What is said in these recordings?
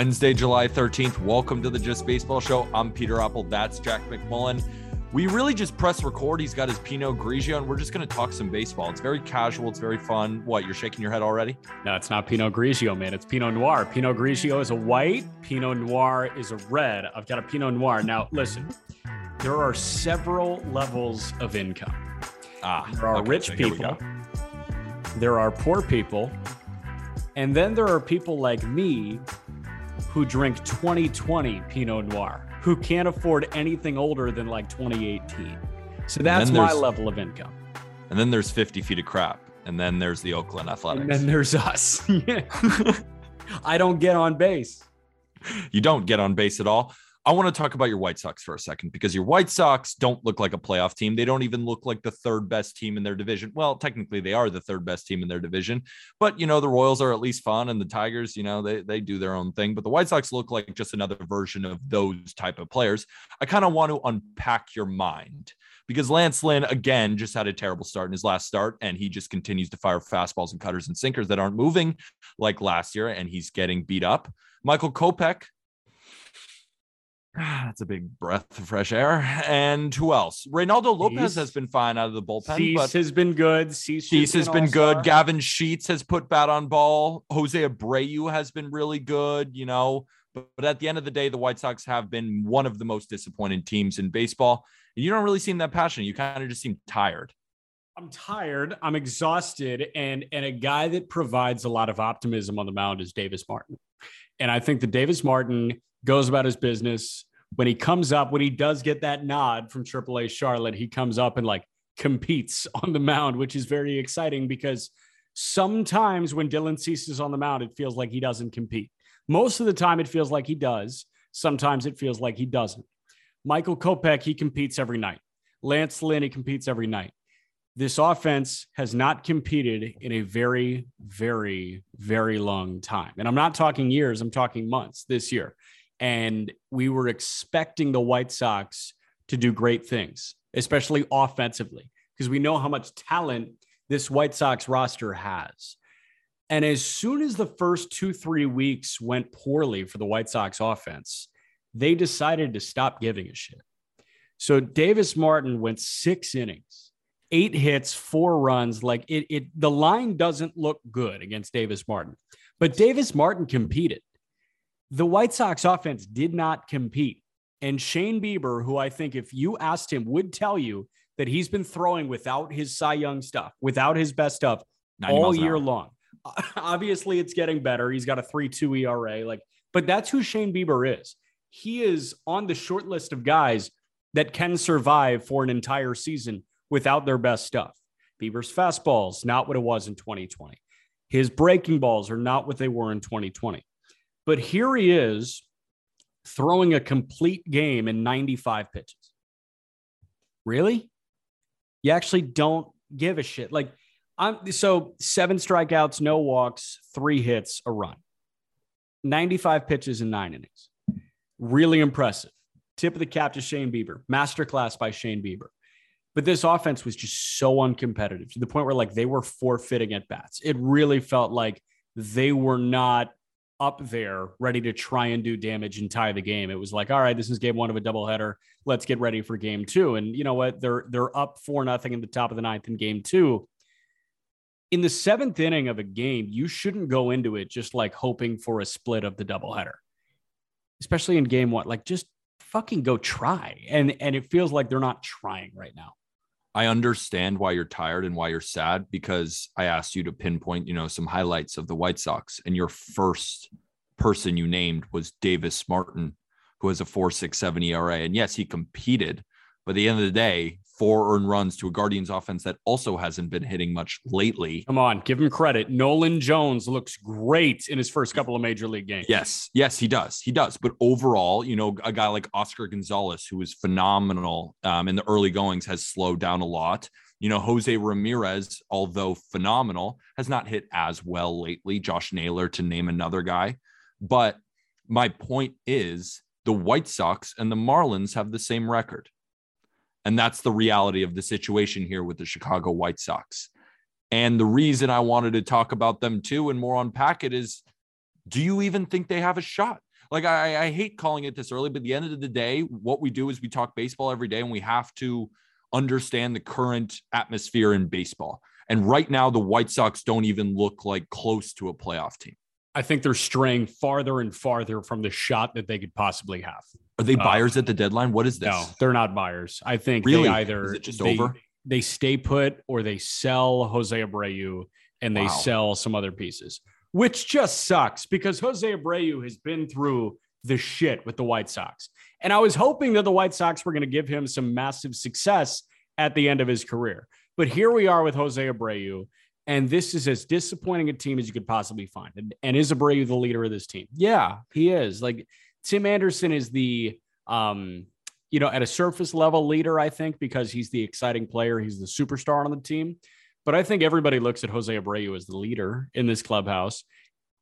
Wednesday, July 13th. Welcome to the Just Baseball Show. I'm Peter Appel. That's Jack McMullen. We really just press record. He's got his Pinot Grigio, and we're just going to talk some baseball. It's very casual. It's very fun. What, you're shaking your head already? No, it's not Pinot Grigio, man. It's Pinot Noir. Pinot Grigio is a white, Pinot Noir is a red. I've got a Pinot Noir. Now, listen, there are several levels of income. Ah, There are okay, rich so people, there are poor people, and then there are people like me who drink 2020 Pinot Noir, who can't afford anything older than like 2018. So that's my level of income. And then there's 50 feet of crap. And then there's the Oakland Athletics. And then there's us. I don't get on base. you don't get on base at all. I want to talk about your White Sox for a second because your White Sox don't look like a playoff team. They don't even look like the third best team in their division. Well, technically they are the third best team in their division, but you know, the Royals are at least fun and the Tigers, you know, they they do their own thing, but the White Sox look like just another version of those type of players. I kind of want to unpack your mind because Lance Lynn again just had a terrible start in his last start and he just continues to fire fastballs and cutters and sinkers that aren't moving like last year and he's getting beat up. Michael Kopech That's a big breath of fresh air. And who else? Reynaldo Lopez Cease. has been fine out of the bullpen, Cease but has been good. Cease, Cease has been good. all-star. Gavin Sheets has put bat on ball. Jose Abreu has been really good, you know. But, but at the end of the day, the White Sox have been one of the most disappointing teams in baseball. And you don't really seem that passionate. You kind of just seem tired. I'm tired. I'm exhausted, and and a guy that provides a lot of optimism on the mound is Davis Martin. And I think that Davis Martin goes about his business when he comes up. When he does get that nod from AAA Charlotte, he comes up and like competes on the mound, which is very exciting because sometimes when Dylan Cease is on the mound, it feels like he doesn't compete. Most of the time, it feels like he does. Sometimes it feels like he doesn't. Michael Kopech, he competes every night. Lance Lynn, he competes every night this offense has not competed in a very, very, very long time. And I'm not talking years, I'm talking months this year. And we were expecting the White Sox to do great things, especially offensively, because we know how much talent this White Sox roster has. And as soon as the first two, three weeks went poorly for the White Sox offense, they decided to stop giving a shit. So Davis Martin went six innings eight hits, four runs. Like it, it the line doesn't look good against Davis Martin, but Davis Martin competed. The White Sox offense did not compete. And Shane Bieber, who I think if you asked him, would tell you that he's been throwing without his Cy Young stuff, without his best stuff all year long. Obviously, it's getting better. He's got a 3-2 ERA. Like, but that's who Shane Bieber is. He is on the short list of guys that can survive for an entire season without their best stuff. Bieber's fastballs, not what it was in 2020. His breaking balls are not what they were in 2020. But here he is throwing a complete game in 95 pitches. Really? You actually don't give a shit. Like I'm so seven strikeouts, no walks, three hits, a run. 95 pitches in nine innings. Really impressive. Tip of the cap to Shane Bieber. Masterclass by Shane Bieber. But this offense was just so uncompetitive to the point where like they were forfeiting at bats. It really felt like they were not up there ready to try and do damage and tie the game. It was like, all right, this is game one of a doubleheader. Let's get ready for game two. And you know what? They're they're up four nothing in the top of the ninth in game two. In the seventh inning of a game, you shouldn't go into it just like hoping for a split of the doubleheader, especially in game one. Like just fucking go try. And and it feels like they're not trying right now. I understand why you're tired and why you're sad because I asked you to pinpoint, you know, some highlights of the White Sox, and your first person you named was Davis Martin, who has a 4.67 ERA. And yes, he competed, but at the end of the day, four earned runs to a Guardians offense that also hasn't been hitting much lately. Come on, give him credit. Nolan Jones looks great in his first couple of major league games. Yes, yes, he does. He does. But overall, you know, a guy like Oscar Gonzalez, who was phenomenal um, in the early goings, has slowed down a lot. You know, Jose Ramirez, although phenomenal, has not hit as well lately. Josh Naylor, to name another guy. But my point is the White Sox and the Marlins have the same record. And that's the reality of the situation here with the Chicago White Sox. And the reason I wanted to talk about them too and more unpack it is do you even think they have a shot? Like, I, I hate calling it this early, but at the end of the day, what we do is we talk baseball every day and we have to understand the current atmosphere in baseball. And right now, the White Sox don't even look like close to a playoff team. I think they're straying farther and farther from the shot that they could possibly have. Are they Uh, buyers at the deadline? What is this? No, they're not buyers. I think Really? they either just they, over? they stay put or they sell Jose Abreu and they Wow. sell some other pieces, which just sucks because Jose Abreu has been through the shit with the White Sox. And I was hoping that the White Sox were going to give him some massive success at the end of his career. But here we are with Jose Abreu. And this is as disappointing a team as you could possibly find. And, and is Abreu the leader of this team? Yeah, he is. Like Tim Anderson is the um, you know, at a surface level leader, I think, because he's the exciting player, he's the superstar on the team. But I think everybody looks at Jose Abreu as the leader in this clubhouse.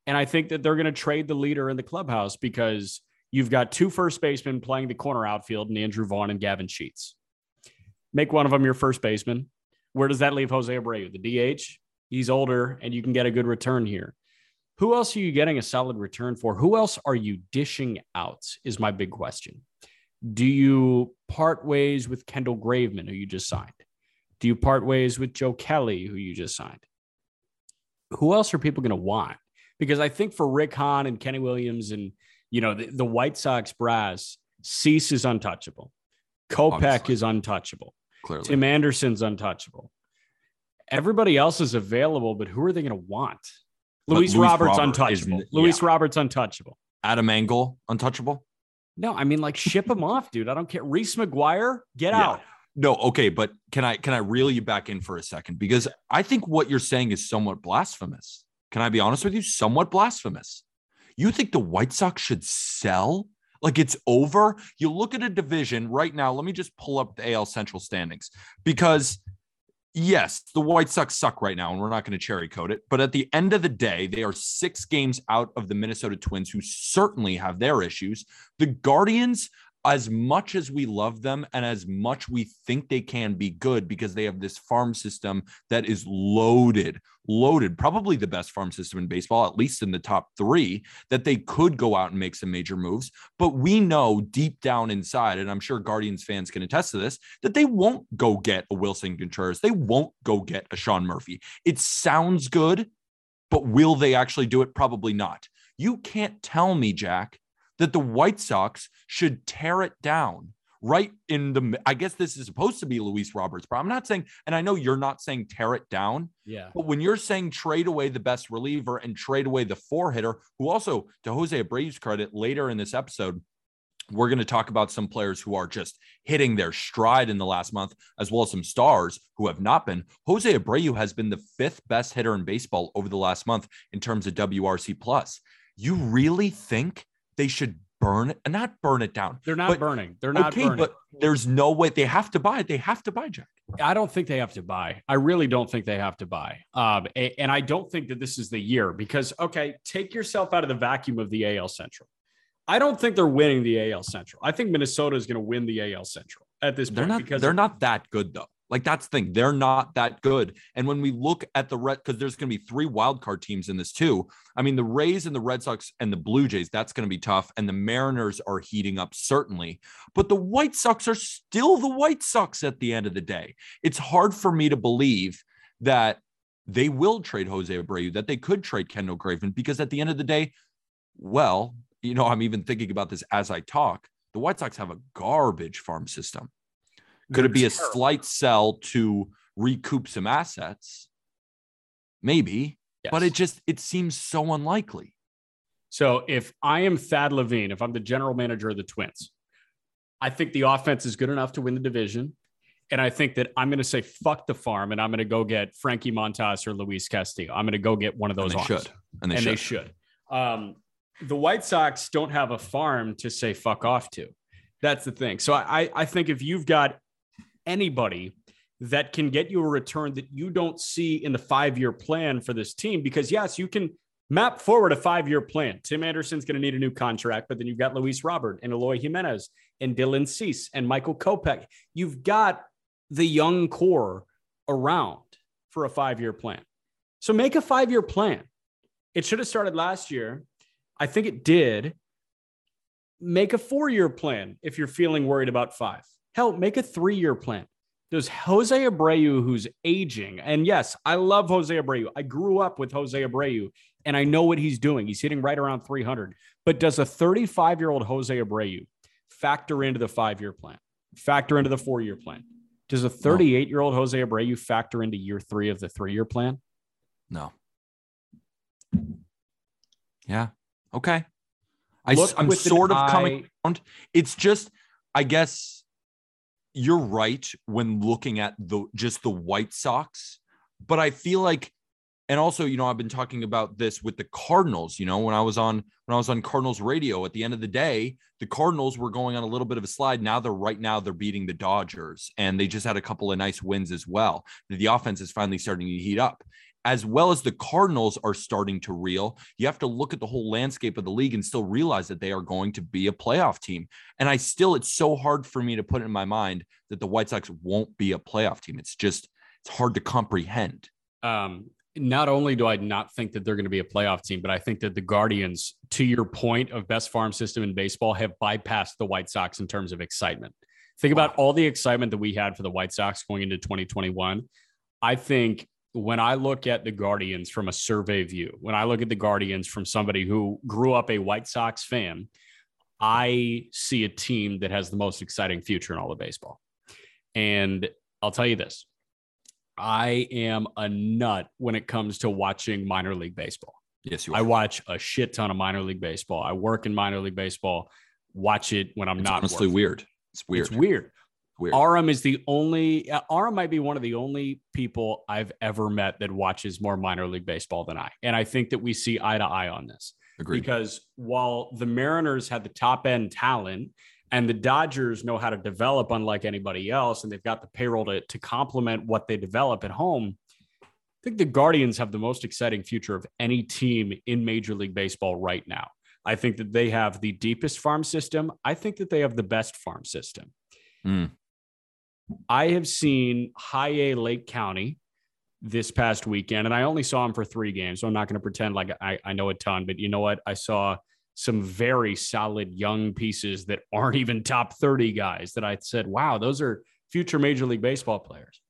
And I think that they're going to trade the leader in the clubhouse because you've got two first basemen playing the corner outfield and Andrew Vaughn and Gavin Sheets. Make one of them your first baseman. Where does that leave Jose Abreu? The DH? He's older and you can get a good return here. Who else are you getting a solid return for? Who else are you dishing out? Is my big question. Do you part ways with Kendall Graveman, who you just signed? Do you part ways with Joe Kelly, who you just signed? Who else are people going to want? Because I think for Rick Hahn and Kenny Williams and you know the, the White Sox brass, Cease is untouchable. Kopech Obviously. is untouchable. Clearly. Tim Anderson's untouchable. Everybody else is available, but who are they going to want? Luis Luis Roberts Robert untouchable. isn't- Luis yeah. Roberts untouchable. Adam Engel, untouchable? No, I mean like ship him off, dude. I don't care. Reese McGuire, get Yeah. out. No, okay, but can I can I reel you back in for a second? Because I think what you're saying is somewhat blasphemous. Can I be honest with you? Somewhat blasphemous. You think the White Sox should sell? Like it's over? You look at a division right now. Let me just pull up the AL Central standings because yes, the White Sox suck right now, and we're not going to cherry coat it. But at the end of the day, they are six games out of the Minnesota Twins, who certainly have their issues. The Guardians, as much as we love them and as much we think they can be good because they have this farm system that is loaded, loaded, probably the best farm system in baseball, at least in the top three, that they could go out and make some major moves. But we know deep down inside, and I'm sure Guardians fans can attest to this, that they won't go get a Willson Contreras. They won't go get a Sean Murphy. It sounds good, but will they actually do it? Probably not. You can't tell me, Jack, that the White Sox should tear it down right in the. I guess this is supposed to be Luis Roberts, but I'm not saying, and I know you're not saying tear it down, Yeah. but when you're saying trade away the best reliever and trade away the four hitter, who also, to Jose Abreu's credit, later in this episode, we're going to talk about some players who are just hitting their stride in the last month, as well as some stars who have not been. Jose Abreu has been the fifth best hitter in baseball over the last month in terms of WRC plus. You really think they should burn it and not burn it down? They're not But- burning. They're not okay, burning. but there's no way they have to buy it. They have to buy Jack. I don't think they have to buy. I really don't think they have to buy. Um, and I don't think that this is the year because, okay, take yourself out of the vacuum of the AL Central. I don't think they're winning the AL Central. I think Minnesota is going to win the AL Central at this They're point not. because They're not that good though. Like that's the thing. They're not that good. And when we look at the red, because there's going to be three wild card teams in this too. I mean, the Rays and the Red Sox and the Blue Jays. That's going to be tough. And the Mariners are heating up certainly. But the White Sox are still the White Sox at the end of the day. It's hard for me to believe that they will trade Jose Abreu. That they could trade Kendall Graveman because at the end of the day, well, you know, I'm even thinking about this as I talk. The White Sox have a garbage farm system. Could it be a slight sell to recoup some assets? Maybe, but it just it seems so unlikely. So if I am Thad Levine, if I'm the general manager of the Twins, I think the offense is good enough to win the division. And I think that I'm going to say fuck the farm, and I'm going to go get Frankie Montas or Luis Castillo. I'm going to go get one of those. And they arms. should. And they and should. they should. Um, the White Sox don't have a farm to say fuck off to. That's the thing. So I, I think if you've got anybody that can get you a return that you don't see in the five year plan for this team, because yes, you can map forward a five year plan. Tim Anderson's going to need a new contract, but then you've got Luis Robert and Eloy Jimenez and Dylan Cease and Michael Kopech. You've got the young core around for a five year plan. So make a five year plan. It should have started last year. I think it did. Make a four year plan if you're feeling worried about five. Hell, make a three year plan. Does Jose Abreu, who's aging, and yes, I love Jose Abreu. I grew up with Jose Abreu and I know what he's doing. He's hitting right around 300. But does a 35 year old Jose Abreu factor into the five year plan, factor into the four year plan? Does a 38 year old Jose Abreu factor into year three of the three year plan? No. Yeah. Okay. I, I'm sort of eye- coming around. It's just, I guess you're right when looking at the just the White Sox, but I feel like, and also, you know, I've been talking about this with the Cardinals. You know, when I was on when I was on Cardinals radio, at the end of the day, the Cardinals were going on a little bit of a slide. Now they're right now they're beating the Dodgers, and they just had a couple of nice wins as well. The offense is finally starting to heat up as well as the Cardinals are starting to reel, you have to look at the whole landscape of the league and still realize that they are going to be a playoff team. And I still, it's so hard for me to put in my mind that the White Sox won't be a playoff team. It's just, it's hard to comprehend. um, not only do I not think that they're going to be a playoff team, but I think that the Guardians, to your point of best farm system in baseball, have bypassed the White Sox in terms of excitement. Think about all the excitement that we had for the White Sox going into 2021. I think when I look at the Guardians from a survey view, when I look at the Guardians from somebody who grew up a White Sox fan, I see a team that has the most exciting future in all of baseball. And I'll tell you this I am a nut when it comes to watching minor league baseball. Yes, you I watch a shit ton of minor league baseball. I work in minor league baseball, watch it when I'm It's not honestly working. weird. It's weird. It's weird. Weird. Aram is the only Aram might be one of the only people I've ever met that watches more minor league baseball than I. And I think that we see eye to eye on this Agreed. because while the Mariners had the top end talent and the Dodgers know how to develop unlike anybody else, and they've got the payroll to, to complement what they develop at home. I think the Guardians have the most exciting future of any team in Major League Baseball right now. I think that they have the deepest farm system. I think that they have the best farm system. Mm. I have seen High A Lake County this past weekend, and I only saw him for three games. So I'm not going to pretend like I, I know a ton, but you know what? I saw some very solid young pieces that aren't even top 30 guys that I said, wow, those are future Major League Baseball players.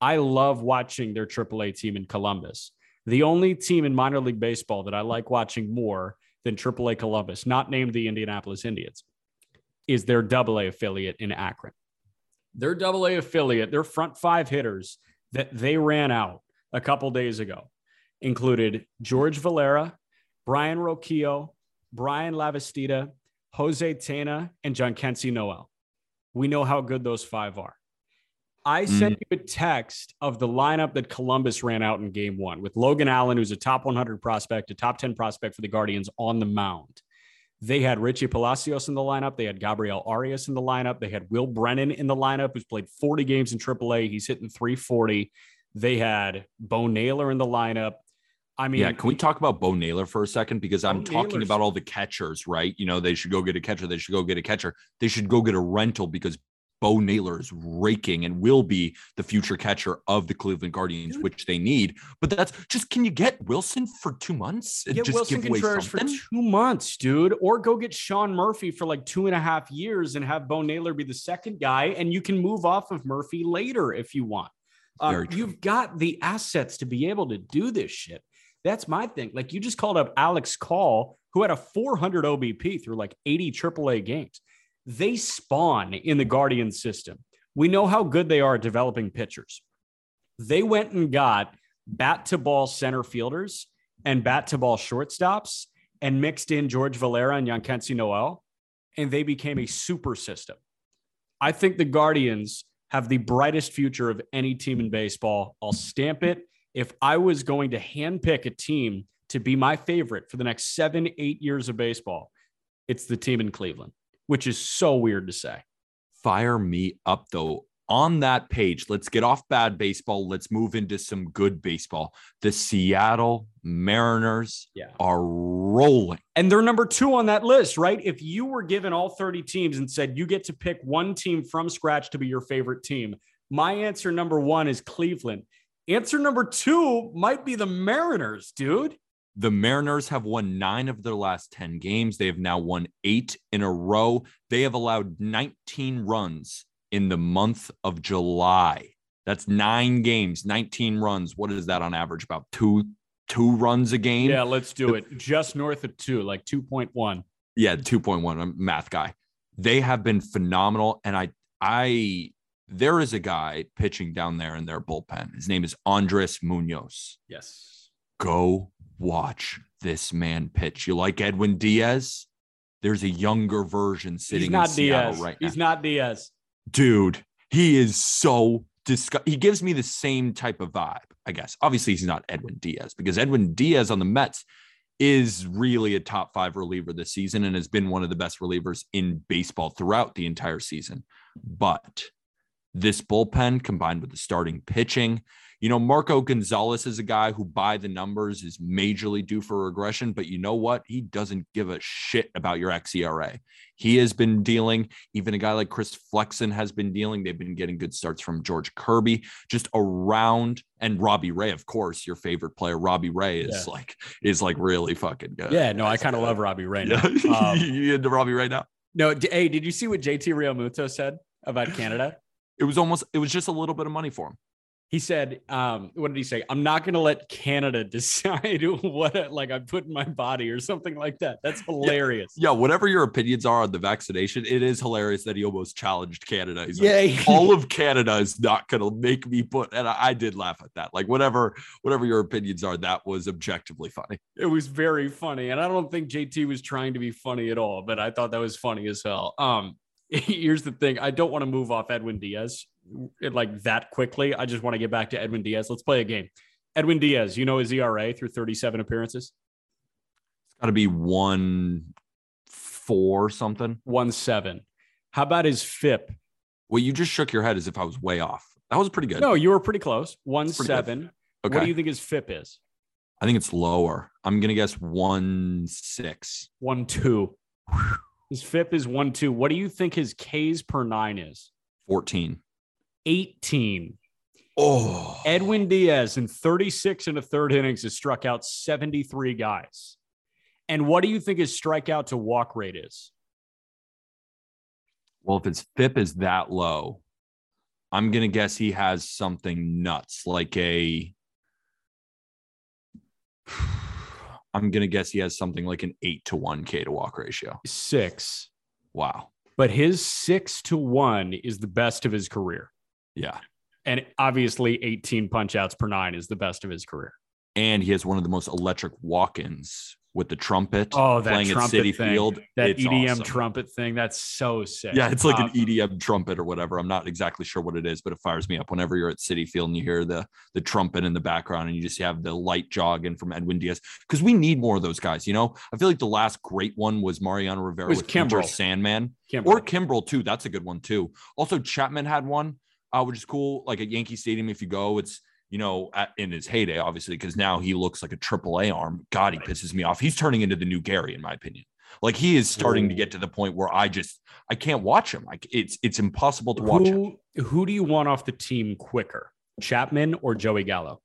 I love watching their AAA team in Columbus. The only team in minor league baseball that I like watching more than AAA Columbus, not named the Indianapolis Indians, is their AA affiliate in Akron. Their AA affiliate, their front five hitters that they ran out a couple days ago included George Valera, Brayan Rocchio, Bryan Lavastida, Jose Tena, and Jhonkensy Noel. We know how good those five are. I mm. sent you a text of the lineup that Columbus ran out in game one with Logan Allen, who's a top 100 prospect, a top 10 prospect for the Guardians on the mound. They had Richie Palacios in the lineup. They had Gabriel Arias in the lineup. They had Will Brennan in the lineup, who's played 40 games in AAA. He's hitting 340. They had Bo Naylor in the lineup. I mean, yeah, can we talk about Bo Naylor for a second? Because I'm talking Naylor's- about all the catchers, right? You know, they should go get a catcher. They should go get a catcher. They should go get a rental because Bo Naylor is raking and will be the future catcher of the Cleveland Guardians, which they need. But that's just can you get Wilson for two months Get just Wilson give Contreras for two months, dude, or go get Sean Murphy for like two and a half years and have Bo Naylor be the second guy, and you can move off of Murphy later if you want. Uh, true. you've got the assets to be able to do this shit. That's my thing. Like you just called up Alex Call, who had a 400 OBP through like 80 AAA games. They spawn in the Guardian system. We know how good they are at developing pitchers. They went and got bat to ball center fielders and bat to ball shortstops and mixed in George Valera and Jhonkensy Noel, and they became a super system. I think the Guardians have the brightest future of any team in baseball. I'll stamp it. If I was going to handpick a team to be my favorite for the next seven, eight years of baseball, it's the team in Cleveland, which is so weird to say. Fire me up though. On that page, let's get off bad baseball. Let's move into some good baseball. The Seattle Mariners Yeah. are rolling. And they're number two on that list, right? If you were given all 30 teams and said you get to pick one team from scratch to be your favorite team, my answer number one is Cleveland. Answer number two might be the Mariners, dude. The Mariners have won nine of their last 10 games. They have now won eight in a row. They have allowed 19 runs in the month of July. That's nine games, 19 runs. What is that on average? About two, two runs a game? Yeah, let's do it. Just north of two, like 2.1. Yeah, 2.1. I'm a math guy. They have been phenomenal. And I, I, there is a guy pitching down there in their bullpen. His name is Andres Munoz. Yes. Go watch this man pitch. You like Edwin Diaz? There's a younger version sitting He's not in Seattle Diaz. right now. He's not Diaz. Dude, he is so disgust. He gives me the same type of vibe, I guess. Obviously, he's not Edwin Diaz because Edwin Diaz on the Mets is really a top five reliever this season and has been one of the best relievers in baseball throughout the entire season. But this bullpen combined with the starting pitching, you know, Marco Gonzalez is a guy who, by the numbers, is majorly due for regression. But you know what? He doesn't give a shit about your xERA. He has been dealing. Even a guy like Chris Flexen has been dealing. They've been getting good starts from George Kirby, just around, and Robbie Ray, of course, your favorite player. Robbie Ray is Yeah. like is like really fucking good. Yeah, no, I kind of love Robbie Ray now. Yeah, Um, you into Robbie right now? no, hey, did you see what JT Realmuto said about Canada? It was almost. It was just a little bit of money for him. He said, um, what did he say? I'm not going to let Canada decide what, like, I put in my body or something like that. That's hilarious. Yeah, whatever your opinions are on the vaccination, it is hilarious that he almost challenged Canada. He's like, Yeah. all of Canada is not going to make me put, and I, I did laugh at that. Like whatever, whatever your opinions are, that was objectively funny. it was very funny. And I don't think JT was trying to be funny at all, but I thought that was funny as hell. Um, here's the thing I don't want to move off Edwin Diaz it, like that quickly. I just want to get back to Edwin Diaz. Let's play a game. Edwin Diaz, you know his ERA through 37 appearances? It's got to be one four something. One seven. How about his FIP? Well, you just shook your head as if I was way off. That was pretty good. No, you were pretty close. One Pretty good. seven. okay. What do you think his FIP is? I think it's lower. I'm gonna guess one six. One two. His FIP is one two. What do you think his Ks per nine is? 14. 18. Oh, Edwin Diaz in 36 and a third innings has struck out 73 guys. And what do you think his strikeout to walk rate is? Well, if his FIP is that low, I'm gonna guess he has something nuts, like a. I'm gonna guess he has something like an eight to one K to walk ratio. Six. Wow. But his six to one is the best of his career. Yeah. And obviously, 18 punch outs per nine is the best of his career. And he has one of the most electric walk-ins with the trumpet. Oh, that playing at trumpet Citi thing. Field. That It's EDM awesome. trumpet thing. That's so sick. Yeah, it's like Um, an EDM trumpet or whatever. I'm not exactly sure what it is, but it fires me up whenever you're at Citi Field and you hear the the trumpet in the background and you just have the light jogging from Edwin Diaz. Because we need more of those guys. You know, I feel like the last great one was Mariano Rivera was with Kimbrel. Sandman Kimbrel. or Kimbrel too. That's a good one too. Also, Chapman had one, uh, which is cool. Like at Yankee Stadium, if you go, it's you know at, in his heyday, obviously, because now he looks like a triple A arm. God, he pisses me off. He's turning into the new Gary, in my opinion. Like he is starting to get to the point where I just I can't watch him. Like it's it's impossible to watch him. who, who do you want off the team quicker, Chapman or Joey Gallo?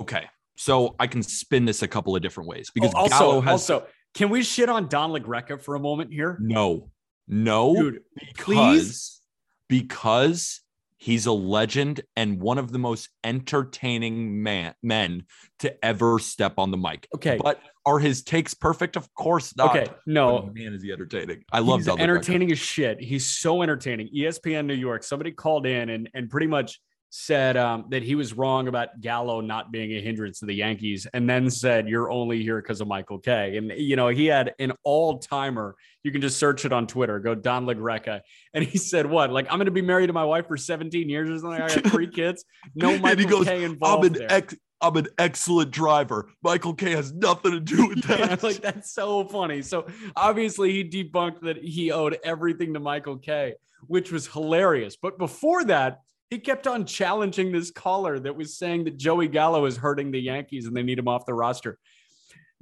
Okay, so I can spin this a couple of different ways because Oh, also, Gallo has also, can we shit on Don LaGreca for a moment here? no, no, Dude, because please? Because he's a legend and one of the most entertaining man men to ever step on the mic. Okay. but are his takes perfect? Of course not. Okay, no, But man, is he entertaining? I love Greco. entertaining as shit. He's so entertaining. ESPN New York, somebody called in and and pretty much said um, that he was wrong about Gallo not being a hindrance to the Yankees, and then said you're only here because of Michael Kay." And you know he had an all timer. You can just search it on Twitter. Go Don LaGreca, and he said what? Like I'm going to be married to my wife for 17 years or something. I got three kids. No Michael he goes, I'm involved an there. ex- I'm an excellent driver. Michael Kay has nothing to do with Yeah, that. like that's so funny. So obviously he debunked that he owed everything to Michael Kay, which was hilarious. But before that, he kept on challenging this caller that was saying that Joey Gallo is hurting the Yankees and they need him off the roster.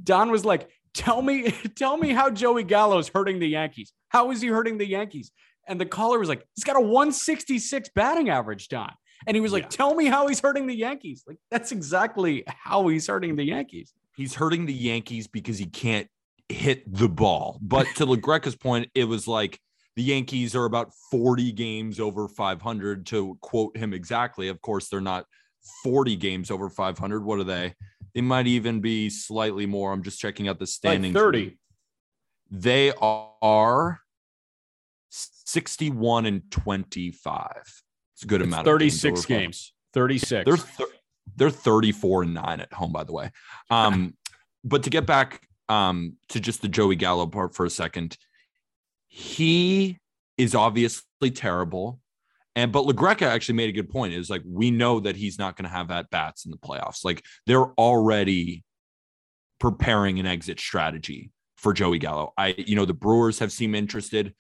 Don was like, "Tell me, tell me how Joey Gallo is hurting the Yankees. How is he hurting the Yankees?" And the caller was like, "He's got a 166 batting average, Don." And he was like, Yeah. "Tell me how he's hurting the Yankees." Like that's exactly how he's hurting the Yankees. He's hurting the Yankees because he can't hit the ball. But to LaGreca's point, it was like the Yankees are about 40 games over 500 to quote him exactly. Of course, they're not 40 games over 500. What are they? They might even be slightly more. I'm just checking out the Like standings. 30. They are 61 and 25. It's a good It's amount. of games 36 games. 36. They're thir- they're 34 and 9 at home, by the way. Um, but to get back um to just the Joey Gallo part for a second, he is obviously terrible. And but LaGreca actually made a good point. Is like we know that he's not going to have at bats in the playoffs. Like they're already preparing an exit strategy for Joey Gallo. I, you know, the Brewers have seemed interested.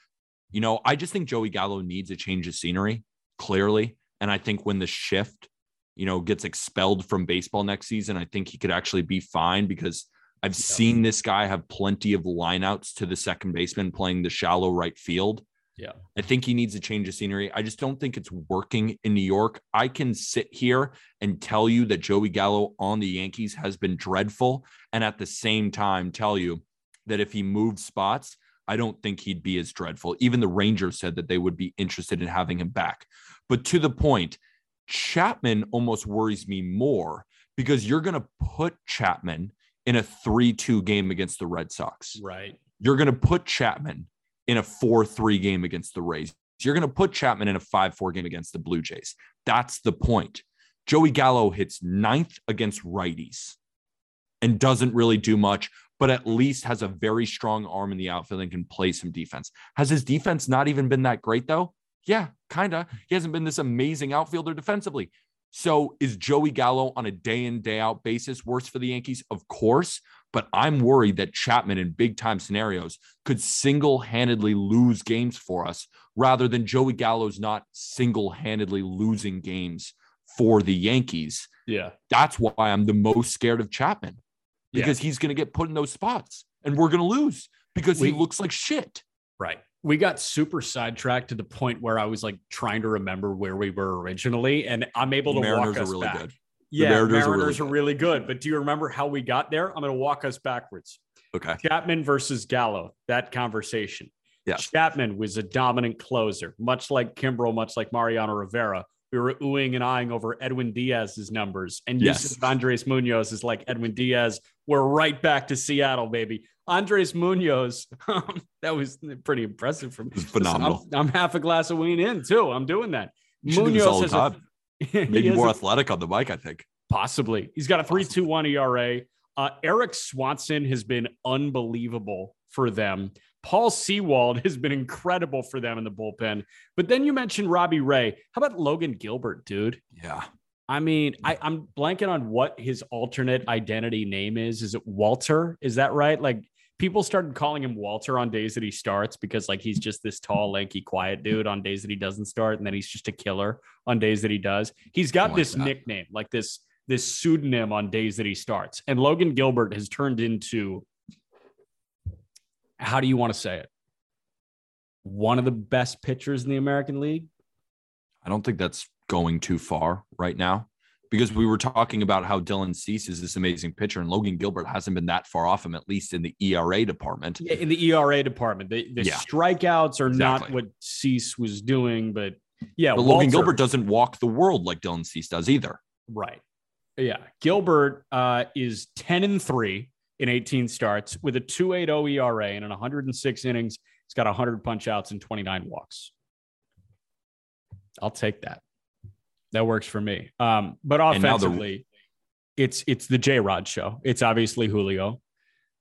You know, I just think Joey Gallo needs a change of scenery, clearly. And I think when the shift, you know, gets expelled from baseball next season, I think he could actually be fine because I've seen this guy have plenty of lineouts to the second baseman playing the shallow right field. Yeah. I think he needs a change of scenery. I just don't think it's working in New York. I can sit here and tell you that Joey Gallo on the Yankees has been dreadful. And at the same time, tell you that if he moved spots, I don't think he'd be as dreadful. Even the Rangers said that they would be interested in having him back. But to the point, Chapman almost worries me more because you're going to put Chapman in a 3 2 game against the Red Sox. right. You're going to put Chapman in a 4 3 game against the Rays. You're going to put Chapman in a 5 4 game against the Blue Jays. That's the point. Joey Gallo hits ninth against righties and doesn't really do much, but at least has a very strong arm in the outfield and can play some defense. Has his defense not even been that great, though? Yeah, kind of. He hasn't been this amazing outfielder defensively. So is Joey Gallo on a day in, day out basis worse for the Yankees? Of course. But I'm worried that Chapman in big time scenarios could single handedly lose games for us rather than Joey Gallo's not single handedly losing games for the Yankees. Yeah. That's why I'm the most scared of Chapman because he's going to get put in those spots and we're going to lose because We- he looks like shit. Right. We got super sidetracked to the point where I was like trying to remember where we were originally, and I'm able to Mariners walk are us really back. good. Yeah, Mariners Mariners, are are, really really, good. good. But do you remember how we got there? I'm going to walk us backwards. Okay. Chapman versus Gallo, that conversation. Yes. Chapman was a dominant closer, much like Kimbrel, much like Mariano Rivera. We were oohing and eyeing over Edwin Diaz's numbers, and Yes. Yusuf Andres Munoz is like Edwin Diaz. We're right back to Seattle, baby. Andres Munoz, that was pretty impressive for me. phenomenal. I'm, I'm half a glass of wine in too. I'm doing that. Munoz should do this all the has a- time. Maybe more a- athletic on the mic, I think. Possibly. He's got a 3.21 ERA. Uh, Erik Swanson has been unbelievable for them. Paul Sewald has been incredible for them in the bullpen. But then you mentioned Robbie Ray. How about Logan Gilbert, dude? Yeah. I mean, I, I'm blanking on what his alternate identity name is. Is it Walter? Is that right? Like people started calling him Walter on days that he starts because like he's just this tall, lanky, quiet dude on days that he doesn't start, and then he's just a killer on days that he does. He's got like this that. nickname, like this this pseudonym on days that he starts. And Logan Gilbert has turned into how do you want to say it? One of the best pitchers in the American League. I don't think that's going too far right now because we were talking about how Dylan Cease is this amazing pitcher and Logan Gilbert hasn't been that far off him, at least in the ERA department. Yeah, in the ERA department. The, the Yeah. strikeouts are not what Cease was doing, but yeah, But Logan Gilbert doesn't walk the world like Dylan Cease does either. right. Yeah, Gilbert uh, is ten and three in 18 starts with a 2.80 ERA and in 106 innings. He's got 100 punch outs and 29 walks. I'll take that. That works for me. Um, but now the- offensively, it's it's the J Rod show. It's obviously Julio,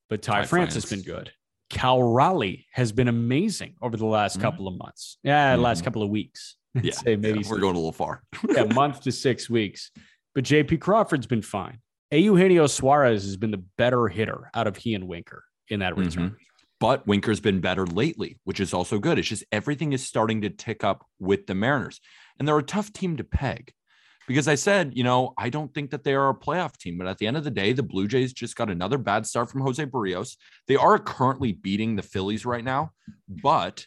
but Ty, Ty France has been good. Cal Raleigh has been amazing over the last Mhm. couple of months. Yeah, last Mhm. couple of weeks. I'd Yeah, say maybe Yeah, we're going a little far. yeah, month to six weeks. But JP Crawford's been fine. Eugenio Suarez has been the better hitter out of he and Winker in that return. but Winker's been better lately, which is also good. It's just everything is starting to tick up with the Mariners. And they're a tough team to peg because I said, you know, I don't think that they are a playoff team. But at the end of the day, the Blue Jays just got another bad start from Jose Berrios. They are currently beating the Phillies right now, but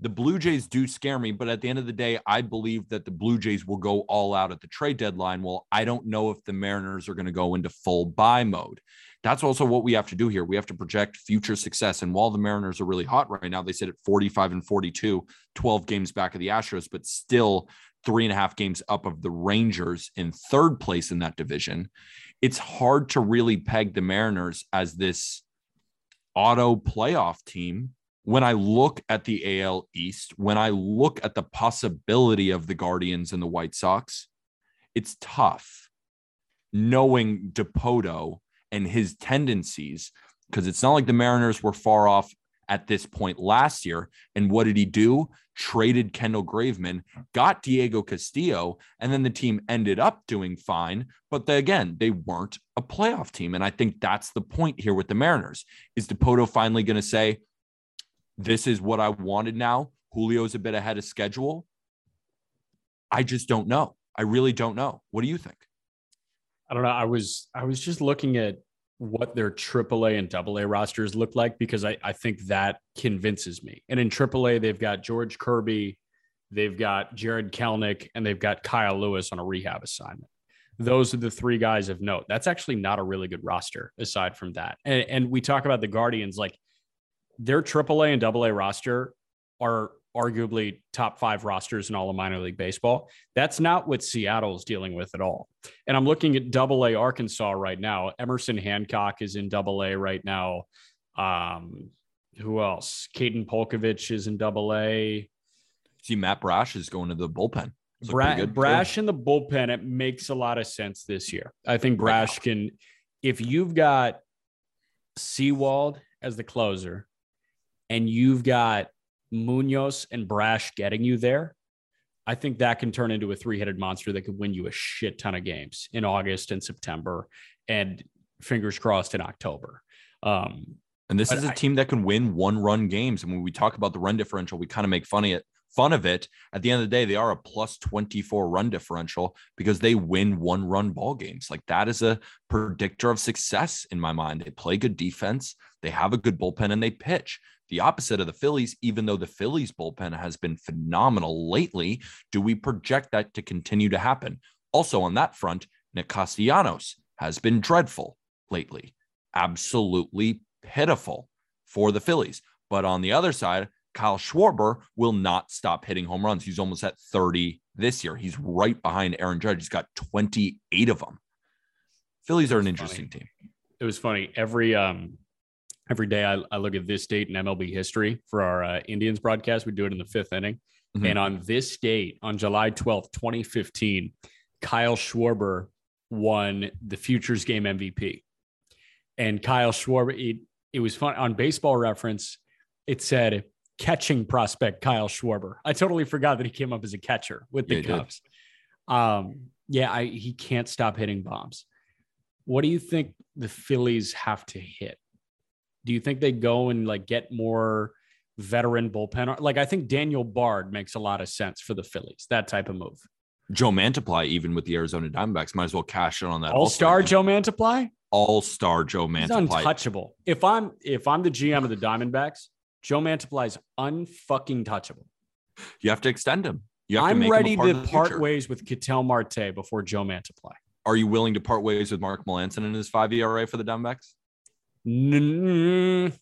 the Blue Jays do scare me. But at the end of the day, I believe that the Blue Jays will go all out at the trade deadline. Well, I don't know if the Mariners are going to go into full buy mode that's also what we have to do here. We have to project future success. And while the Mariners are really hot right now, they sit at 45 and 42, 12 games back of the Astros, but still three and a half games up of the Rangers in third place in that division. It's hard to really peg the Mariners as this auto playoff team. When I look at the AL East, when I look at the possibility of the Guardians and the White Sox, it's tough knowing Dipoto and his tendencies because it's not like the Mariners were far off at this point last year. And what did he do? Traded Kendall Graveman, got Diego Castillo, and then the team ended up doing fine. But they, again, they weren't a playoff team. And I think that's the point here with the Mariners. Is Dipoto finally going to say, this is what I wanted now? Julio's a bit ahead of schedule. I just don't know. I really don't know. What do you think? I don't know. I was I was just looking at what their AAA and AA rosters look like because I, I think that convinces me. And in AAA, they've got George Kirby, they've got Jarred Kelenic, and they've got Kyle Lewis on a rehab assignment. Those are the three guys of note. That's actually not a really good roster aside from that. And, and we talk about the Guardians, like their AAA and AA roster are arguably top five rosters in all of minor league baseball. That's not what Seattle's dealing with at all. And I'm looking at double A Arkansas right now. Emerson Hancock is in double A right now. Um, who else? Kaden Polcovich is in double A. See, Matt Brash is going to the bullpen. Bra- good. Brash in the bullpen, it makes a lot of sense this year. I think Brash can, if you've got Sewald as the closer and you've got Munoz and Brash getting you there, I think that can turn into a three headed monster that could win you a shit ton of games in August and September and fingers crossed in October. Um, And this is a I- team that can win one run games. And when we talk about the run differential, we kind of make fun of it. Fun of it. At the end of the day, they are a plus 24 run differential because they win one run ball games. Like that is a predictor of success in my mind. They play good defense, they have a good bullpen, and they pitch. The opposite of the Phillies, even though the Phillies bullpen has been phenomenal lately, do we project that to continue to happen? Also, on that front, Nick Castellanos has been dreadful lately. Absolutely pitiful for the Phillies. But on the other side, Kyle Schwarber will not stop hitting home runs. He's almost at 30 this year. He's right behind Aaron Judge. He's got 28 of them. Phillies are an interesting team. it was funny every um every day I, I look at this date in mlb history for our uh, indians broadcast we do it in the fifth inning. Mhm. and on this date on july 12th 2015 kyle schwarber won the futures game mvp and kyle schwarber it, it was fun on baseball reference it said catching prospect kyle schwarber. I totally forgot that he came up as a catcher with the Yeah, cubs. Um yeah I, he can't stop hitting bombs. What do you think the Phillies have to hit? Do you think they go and like get more veteran bullpen? Like I think Daniel Bard makes a lot of sense for the Phillies. That type of move. Joe Mantiply, even with the Arizona Diamondbacks, might as well cash in on that. All star Joe Mantiply. All star Joe He's Mantiply. untouchable. If I'm if I'm the GM of the Diamondbacks, Joe Mantiply is unfucking touchable. You have to extend him. You have I'm a ready part to part future. ways with Ketel Marte before Joe Mantiply. Are you willing to part ways with Mark Melancon in his five ERA for the Diamondbacks?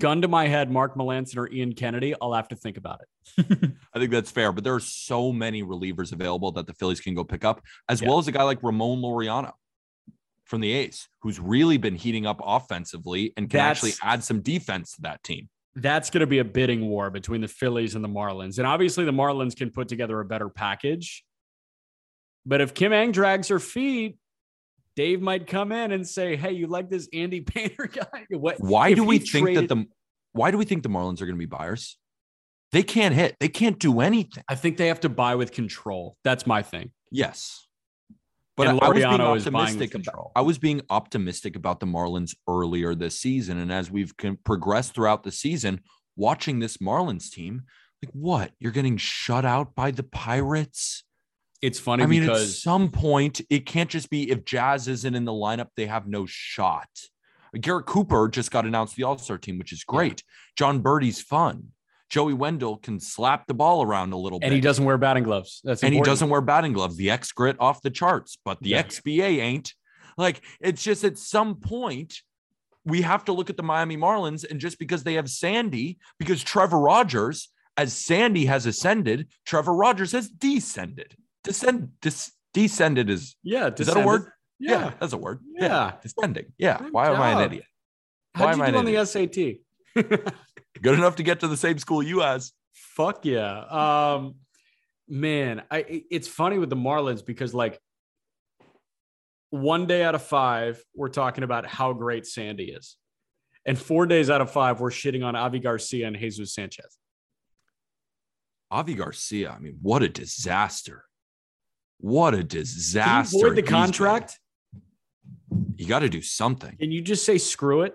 Gun to my head, Mark Melancon or Ian Kennedy. I'll have to think about it. I think that's fair, but there are so many relievers available that the Phillies can go pick up, as Yeah. well as a guy like Ramon Laureano from the A's, who's really been heating up offensively and can actually add some defense to that team. that's going to be a bidding war between the Phillies and the Marlins. And obviously, the Marlins can put together a better package. But if Kim Ng drags her feet, Dave might come in and say, "Hey, you like this Andy Painter guy? What? Why do we think traded- that the why do we think the Marlins are going to be buyers? They can't hit. They can't do anything. I think they have to buy with control. That's my thing. Yes. But And I, I was being optimistic. About, control. I was being optimistic about the Marlins earlier this season, and as we've con- progressed throughout the season, watching this Marlins team, like what you're getting shut out by the Pirates. It's funny I mean, at some point, it can't just be if Jazz isn't in the lineup, they have no shot. Garrett Cooper just got announced the All Star team, which is great. Jon Berti's fun. Joey Wendle can slap the ball around a little bit. and he doesn't wear batting gloves. That's and he doesn't wear batting gloves. The X grit off the charts, but the Yeah. XBA ain't. Like it's just at some point we have to look at the Miami Marlins, and just because they have Sandy, because Trevor Rogers, as Sandy has ascended, Trevor Rogers has descended. Descend, dis, descended is Yeah, is that a word? Yeah. that's a word. Yeah. descending. Yeah. Good Why am I an job. idiot? How'd you do on the SAT? Good enough to get to the same school you as. Fuck yeah. Um, man, I it's funny with the Marlins because like one day out of five, we're talking about how great Sandy is. And four days out of five, we're shitting on Avi Garcia and Jesus Sanchez. Avi Garcia. I mean, what a disaster. What a disaster. void the he's been. contract? You got to do something. Can you just say screw it?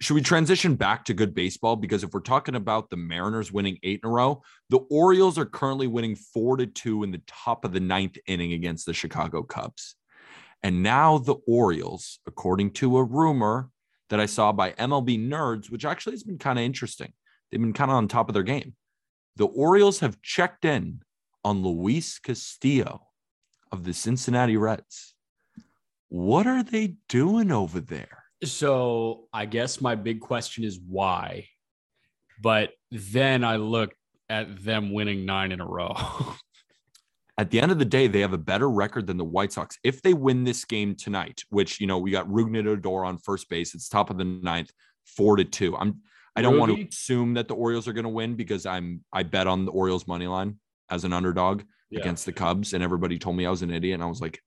Should we transition back to good baseball? Because if we're talking about the Mariners winning eight in a row, the Orioles are currently winning four to two in the top of the ninth inning against the Chicago Cubs. And now the Orioles, according to a rumor that I saw by MLB Nerds, which actually has been kind of interesting, they've been kind of on top of their game. The Orioles have checked in on Luis Castillo of the Cincinnati Reds. What are they doing over there? So I guess my big question is why. But then I look at them winning nine in a row. at the end of the day, they have a better record than the White Sox. If they win this game tonight, which you know we got Rougned Odor on first base, it's top of the ninth, four to two. I'm I don't want to assume that the Orioles are going to win because I'm I bet on the Orioles money line as an underdog Yeah. against the Cubs, and everybody told me I was an idiot, and I was like,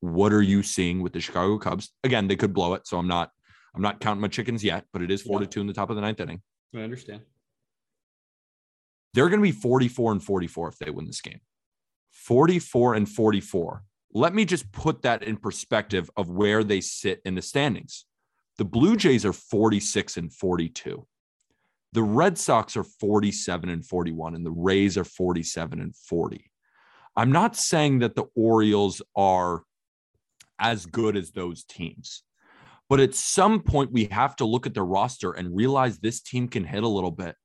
"What are you seeing with the Chicago Cubs?" Again, they could blow it, so I'm not I'm not counting my chickens yet, but it is four Yeah. to two in the top of the ninth inning. I understand. They're going to be 44 and 44 if they win this game. 44 and 44. Let me just put that in perspective of where they sit in the standings. The Blue Jays are 46 and 42. The Red Sox are 47 and 41, and the Rays are 47 and 40. I'm not saying that the Orioles are as good as those teams, but at some point we have to look at their roster and realize this team can hit a little bit.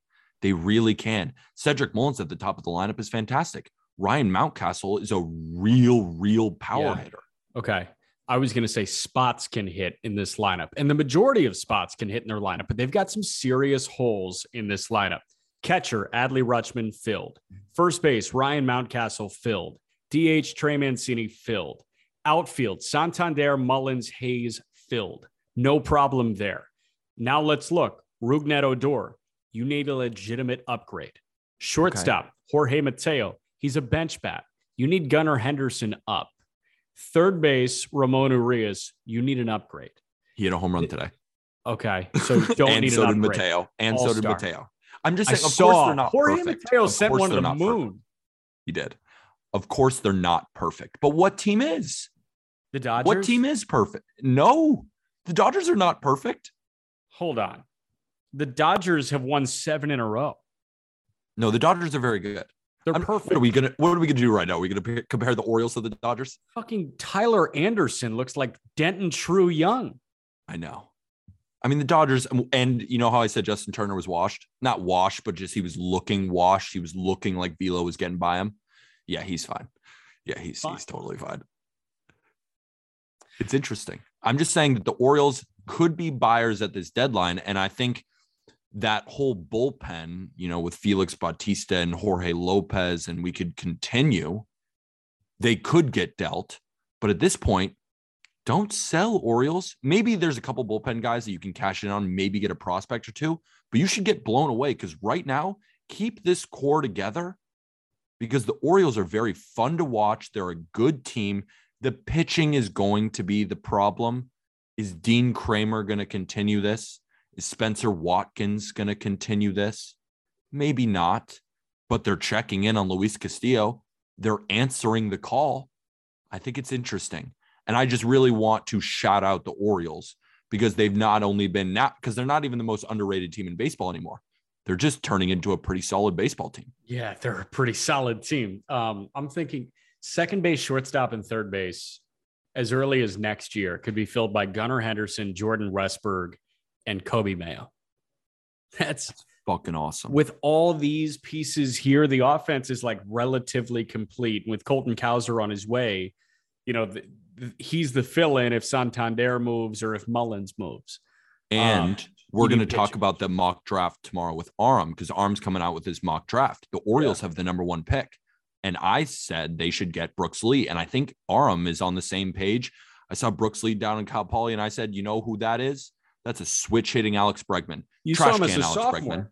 They really can. Cedric Mullins at the top of the lineup is fantastic. Ryan Mountcastle is a real, real power Yeah. hitter. Okay. I was going to say spots can hit in this lineup, and the majority of spots can hit in their lineup, but they've got some serious holes in this lineup. Catcher, Adley Rutschman filled. First base, Ryan Mountcastle filled. DH, Trey Mancini filled. Outfield, Santander, Mullins, Hayes filled. No problem there. Now let's look. Rougned Odor, you need a legitimate upgrade. Shortstop, Jorge Mateo, he's a bench bat. You need Gunnar Henderson up. Third base, Ramon Urias, you need an upgrade. He had a home run today. Okay, so don't and need so an did upgrade. Mateo. And so did. Mateo. I'm just I saying, of saw course they're not Jorge perfect. Mateo Of sent one to the not perfect. moon. He did. Of course they're not perfect. But what team is? The Dodgers. What team is perfect? No, the Dodgers are not perfect. Hold on. The Dodgers have won seven in a row. No, the Dodgers are very good. They're I'm- perfect. What are we gonna What are we gonna do right now? Are we gonna p- compare the Orioles to the Dodgers? Fucking Tyler Anderson looks like Denton True Young. I know. I mean, the Dodgers, um, and you know how I said Justin Turner was washed? Not washed, but just he was looking washed. He was looking like Velo was getting by him. Yeah, he's fine. Yeah, he's Fine. he's totally fine. It's interesting. I'm just saying that the Orioles could be buyers at this deadline, and I think that whole bullpen, you know, with Felix Bautista and Jorge Lopez, and we could continue. They could get dealt, but at this point, don't sell Orioles. Maybe there's a couple bullpen guys that you can cash in on, maybe get a prospect or two, but you should get blown away because right now, keep this core together because the Orioles are very fun to watch. They're a good team. The pitching is going to be the problem. Is Dean Kremer going to continue this? Is Spencer Watkins going to continue this? Maybe not, but they're checking in on Luis Castillo. They're answering the call. I think it's interesting. And I just really want to shout out the Orioles because they've not only been not because they're not even the most underrated team in baseball anymore. They're just turning into a pretty solid baseball team. Yeah, they're a pretty solid team. Um, I'm thinking second base, shortstop, and third base as early as next year could be filled by Gunnar Henderson, Jordan Westburg, and Coby Mayo. That's, That's fucking awesome. With all these pieces here, the offense is like relatively complete. With Colton Cowser on his way, you know, the, the, he's the fill in if Santander moves or if Mullins moves. And um, we're going to talk about the mock draft tomorrow with Aram because Aram's coming out with his mock draft. The Orioles yeah. have the number one pick. And I said they should get Brooks Lee. And I think Aram is on the same page. I saw Brooks Lee down in Cal Poly, and I said, you know who that is? That's a switch hitting Alex Bregman. You Trash saw him can Alex sophomore. Bregman.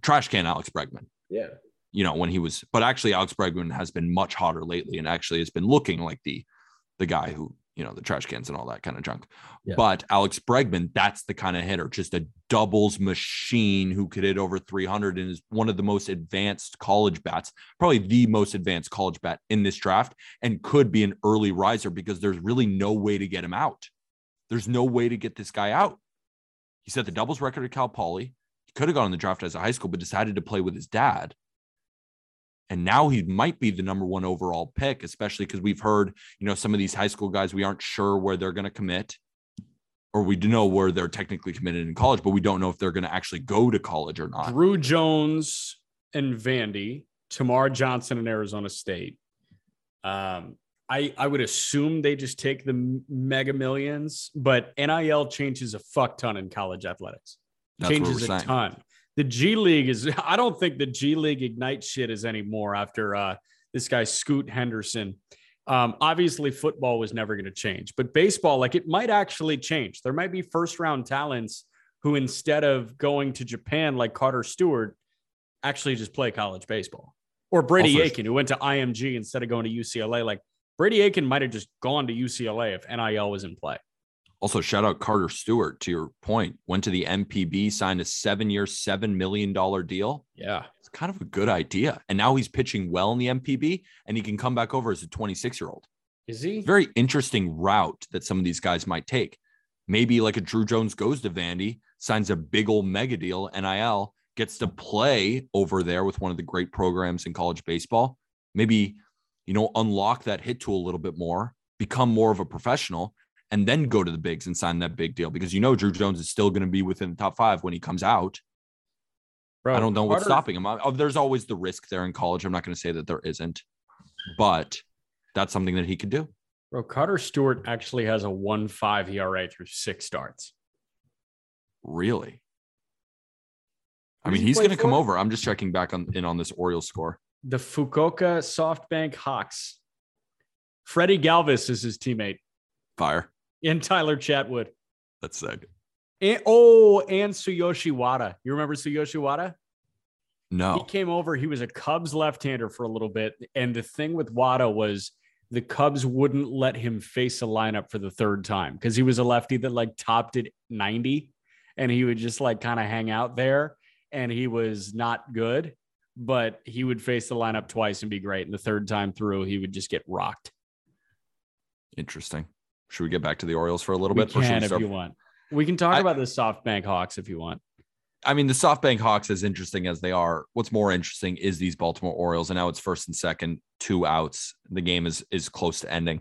Trash can Alex Bregman. Yeah. You know, when he was, but actually Alex Bregman has been much hotter lately and actually has been looking like the the guy who you know, the trash cans and all that kind of junk. Yeah. But Alex Bregman, that's the kind of hitter, just a doubles machine who could hit over 300 and is one of the most advanced college bats, probably the most advanced college bat in this draft, and could be an early riser because there's really no way to get him out. There's no way to get this guy out. He set the doubles record at Cal Poly. He could have gone in the draft as a high school, but decided to play with his dad. And now he might be the number one overall pick, especially because we've heard, you know, some of these high school guys, we aren't sure where they're going to commit, or we do know where they're technically committed in college, but we don't know if they're going to actually go to college or not. Drew Jones and Vandy, Termarr Johnson and Arizona State. Um, I, I would assume they just take the mega millions, but NIL changes a fuck ton in college athletics. That's changes a saying. ton the G League is I don't think the G League Ignite shit is anymore after uh, this guy Scoot Henderson. Um, obviously, football was never going to change, but baseball, like it might actually change. There might be first round talents who, instead of going to Japan like Carter Stewart, actually just play college baseball. Or Brady also, Aiken, who went to IMG instead of going to UCLA. Like Brady Aiken might have just gone to UCLA if NIL was in play. Also, shout out Carter Stewart to your point. Went to the NPB, signed a seven year, $7 million deal. Yeah. It's kind of a good idea. And now he's pitching well in the NPB and he can come back over as a 26 year old. Is he? Very interesting route that some of these guys might take. Maybe like a Drew Jones goes to Vandy, signs a big old mega deal, NIL, gets to play over there with one of the great programs in college baseball. Maybe, you know, unlock that hit tool a little bit more, become more of a professional and then go to the bigs and sign that big deal because you know Drew Jones is still going to be within the top five when he comes out. Bro, I don't know Carter, what's stopping him. I, oh, there's always the risk there in college. I'm not going to say that there isn't, but that's something that he could do. Bro, Carter Stewart actually has a one five ERA through six starts. Really? I mean, he's going to come over. I'm just checking back on in on this Orioles score. The Fukuoka SoftBank Hawks. Freddie Galvis is his teammate. Fire and Tyler Chatwood. That's sick. And, oh, and Tsuyoshi Wada. You remember Tsuyoshi Wada? No. He came over. He was a Cubs left-hander for a little bit, and the thing with Wada was the Cubs wouldn't let him face a lineup for the third time because he was a lefty that like topped at 90, and he would just like kind of hang out there, and he was not good, but he would face the lineup twice and be great, and the third time through, he would just get rocked. Interesting. Should we get back to the Orioles for a little we bit? Can if you want. We can talk I, about the SoftBank Hawks if you want. I mean, the SoftBank Hawks, as interesting as they are, what's more interesting is these Baltimore Orioles, and now it's first and second, two outs. The game is is close to ending,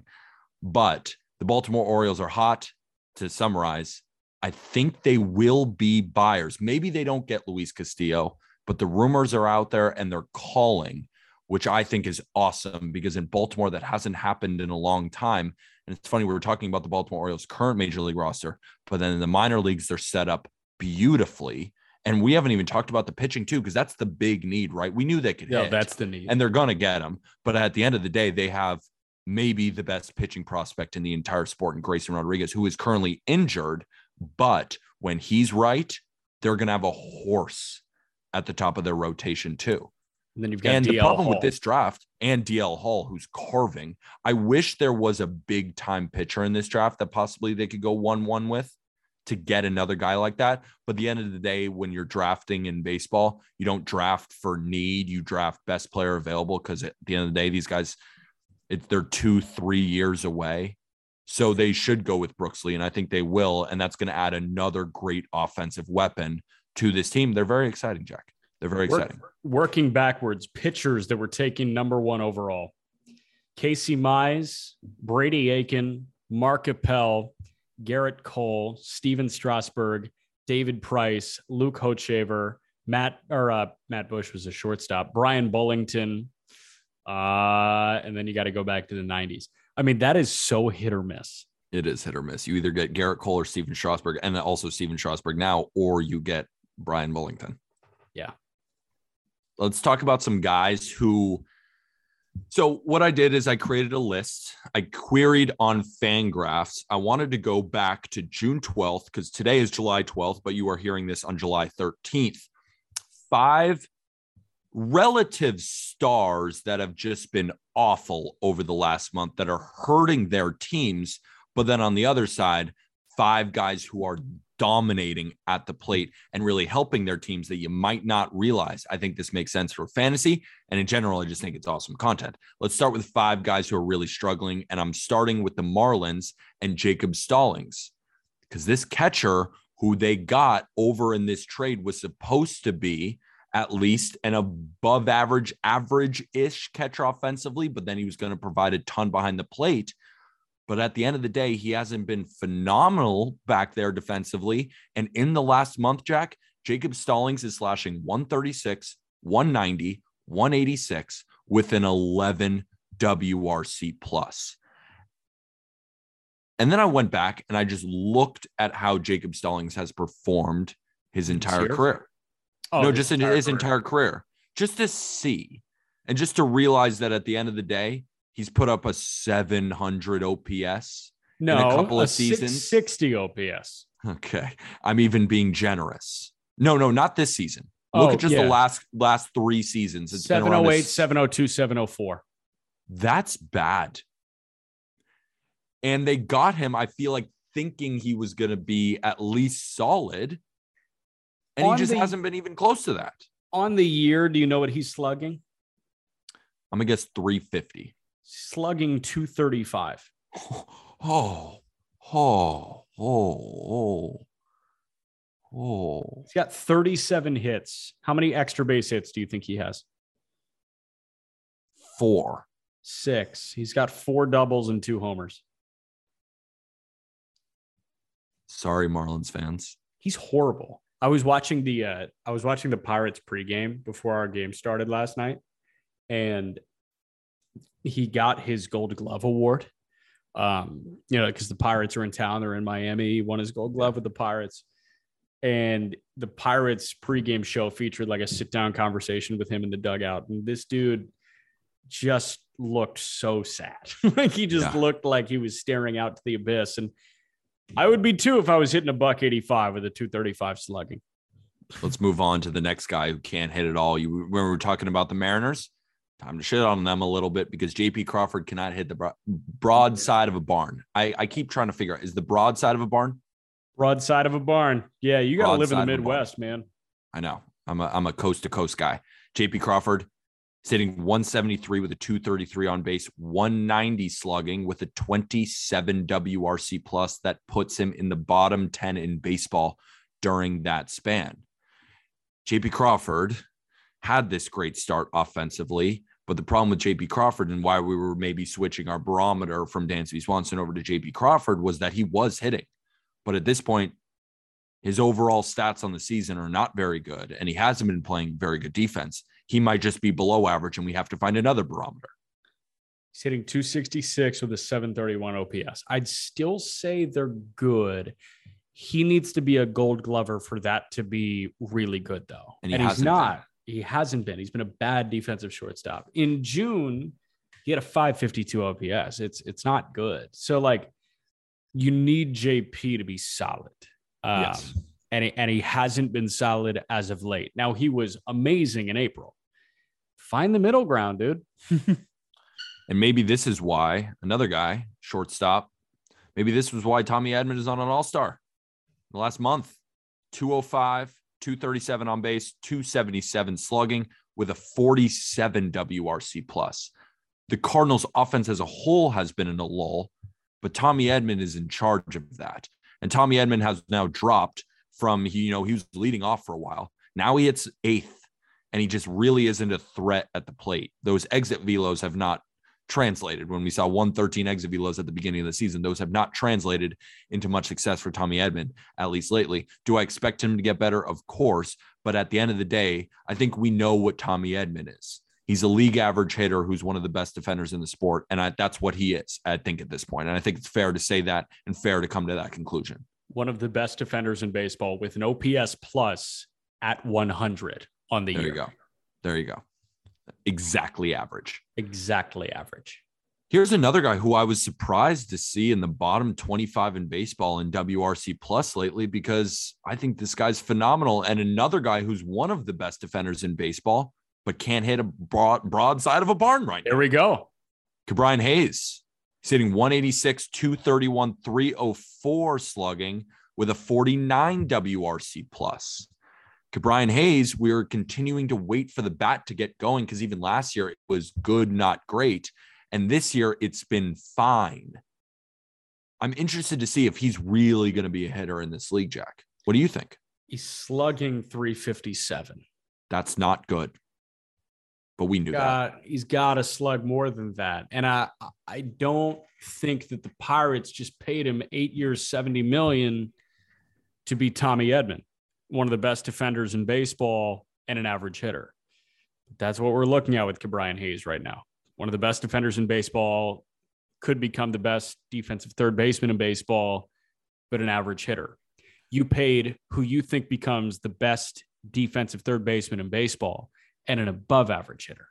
but the Baltimore Orioles are hot. To summarize, I think they will be buyers. Maybe they don't get Luis Castillo, but the rumors are out there and they're calling, which I think is awesome because in Baltimore that hasn't happened in a long time. And it's funny, we were talking about the Baltimore Orioles' current major league roster, but then in the minor leagues, they're set up beautifully. And we haven't even talked about the pitching too, because that's the big need, right? We knew they could yeah, hit. That's the need. And they're gonna get them. But at the end of the day, they have maybe the best pitching prospect in the entire sport in Grayson Rodriguez, who is currently injured. But when he's right, they're going to have a horse at the top of their rotation, too. And then you've got And the problem Hall. with this draft and DL Hall, who's carving, I wish there was a big time pitcher in this draft that possibly they could go 1 1 with to get another guy like that. But at the end of the day, when you're drafting in baseball, you don't draft for need, you draft best player available because at the end of the day, these guys, it, they're two, three years away. So they should go with Brooks Lee, and I think they will. And that's going to add another great offensive weapon to this team. They're very exciting, Jack. They're very Work- exciting. working backwards, pitchers that were taking number one overall. Casey Mize, Brady Aiken, Mark Appel, Gerrit Cole, Stephen Strasburg, David Price, Luke Hochevar, Matt or uh, Matt Bush was a shortstop, Bryan Bullington, uh, and then you got to go back to the 90s. I mean, that is so hit or miss. it is hit or miss. You either get Gerrit Cole or Stephen Strasburg, and then also Stephen Strasburg now, or you get Bryan Bullington. Yeah. Let's talk about some guys who. So what I did is I created a list. I queried on Fangraphs. I wanted to go back to June 12th because today is July 12th, but you are hearing this on July 13th. Five relative stars that have just been awful over the last month that are hurting their teams. But then on the other side, five guys who are dominating at the plate and really helping their teams that you might not realize. I think this makes sense for fantasy. And in general, I just think it's awesome content. Let's start with five guys who are really struggling. And I'm starting with the Marlins and Jacob Stallings because this catcher who they got over in this trade was supposed to be at least an above average, average ish catcher offensively, but then he was going to provide a ton behind the plate. But at the end of the day, he hasn't been phenomenal back there defensively. And in the last month, Jack, Jacob Stallings is slashing 136, 190, 186 with an 11 WRC plus. And then I went back and I just looked at how Jacob Stallings has performed his entire career Oh, no, his just in entire his career. entire career, just to see and just to realize that at the end of the day, he's put up a 700 OPS. no, a couple of six- seasons. 60 OPS. Okay, I'm even being generous. No, no, not this season. Look Oh, at just yeah. the last last three seasons. It's been around 708, this- 702, 704. That's bad. And they got him. I feel like thinking he was going to be at least solid, and On he just the- hasn't been even close to that. On the year, do you know what he's slugging? I'm gonna guess 350. Slugging 235. oh, oh, oh, oh, oh. He's got 37 hits. How many extra base hits do you think he has? Four. Six. He's got four doubles and two homers. Sorry, Marlins fans. He's horrible. I was watching the uh I was watching the Pirates pregame before our game started last night, and he got his Gold Glove award. Um, you know, because the Pirates are in town, they're in Miami. He won his Gold Glove with the Pirates, and the Pirates pregame show featured like a sit down conversation with him in the dugout, and this dude just looked so sad. like he just Yeah. looked like he was staring out to the abyss, and I would be too if I was hitting a buck 85 with a 235 slugging. Let's move on to the next guy who can't hit at all. You when we were talking about the Mariners, time to shit on them a little bit because JP Crawford cannot hit the bro- broad mm-hmm. side of a barn. I, I keep trying to figure out is the broad side of a barn? Broadside of a barn. Yeah, you got to live in the Broadside of a barn. Midwest, man. I know. I'm a I'm a coast to coast guy. JP Crawford sitting 173 with a 233 on base, 190 slugging with a 27 WRC plus that puts him in the bottom 10 in baseball during that span. JP Crawford had this great start offensively, but the problem with JP Crawford and why we were maybe switching our barometer from Dansby Swanson over to JP Crawford was that he was hitting. But at this point, his overall stats on the season are not very good, and he hasn't been playing very good defense. He might just be below average, and we have to find another barometer. He's hitting 266 with a 731 OPS. I'd still say they're good. He needs to be a gold glover for that to be really good, though. And And, he he's hasn't been. not. He hasn't been. He's been a bad defensive shortstop. In June, He had a 552 OPS. It's it's not good. So like you need JP to be solid. Um, yes. and he, and he hasn't been solid as of late. Now he was amazing in April. Find the middle ground, dude. And maybe this is why another guy, shortstop, maybe this was why Tommy Edman is on an all star the last month 205, 237 on base, 277 slugging with a 47 WRC plus. The Cardinals offense as a whole has been in a lull, but Tommy Edman is in charge of that. And Tommy Edman has now dropped from he, you know, he was leading off for a while. Now he hits eighth, and he just really isn't a threat at the plate. Those exit velos have not translated. When we saw 113 exit velos at the beginning of the season, those have not translated into much success for Tommy Edman, at least lately. Do I expect him to get better? Of course. But at the end of the day, I think we know what Tommy Edman is. He's a league average hitter who's one of the best defenders in the sport. And I, that's what he is, I think, at this point. And I think it's fair to say that and fair to come to that conclusion. One of the best defenders in baseball with an OPS plus at 100 on the There year. There you go. There you go. Exactly average. Exactly average. Here's another guy who I was surprised to see in the bottom 25 in baseball in WRC plus lately because I think this guy's phenomenal. And another guy who's one of the best defenders in baseball, but can't hit a broad, broadside of a barn right now. There we go. Brian Hayes. He's hitting 186, 231, 304 slugging with a 49 WRC plus. Brian Hayes, we are continuing to wait for the bat to get going because even last year it was good, not great. And this year it's been fine. I'm interested to see if he's really going to be a hitter in this league, Jack. What do you think? He's slugging 357. That's not good. But we knew that. He's got to slug more than that. And I I don't think that the Pirates just paid him eight years, 70 million to be Tommy Edman, one of the best defenders in baseball and an average hitter. That's what we're looking at with Ke'Bryan Hayes right now. One of the best defenders in baseball, could become the best defensive third baseman in baseball, but an average hitter. You paid who you think becomes the best defensive third baseman in baseball and an above average hitter.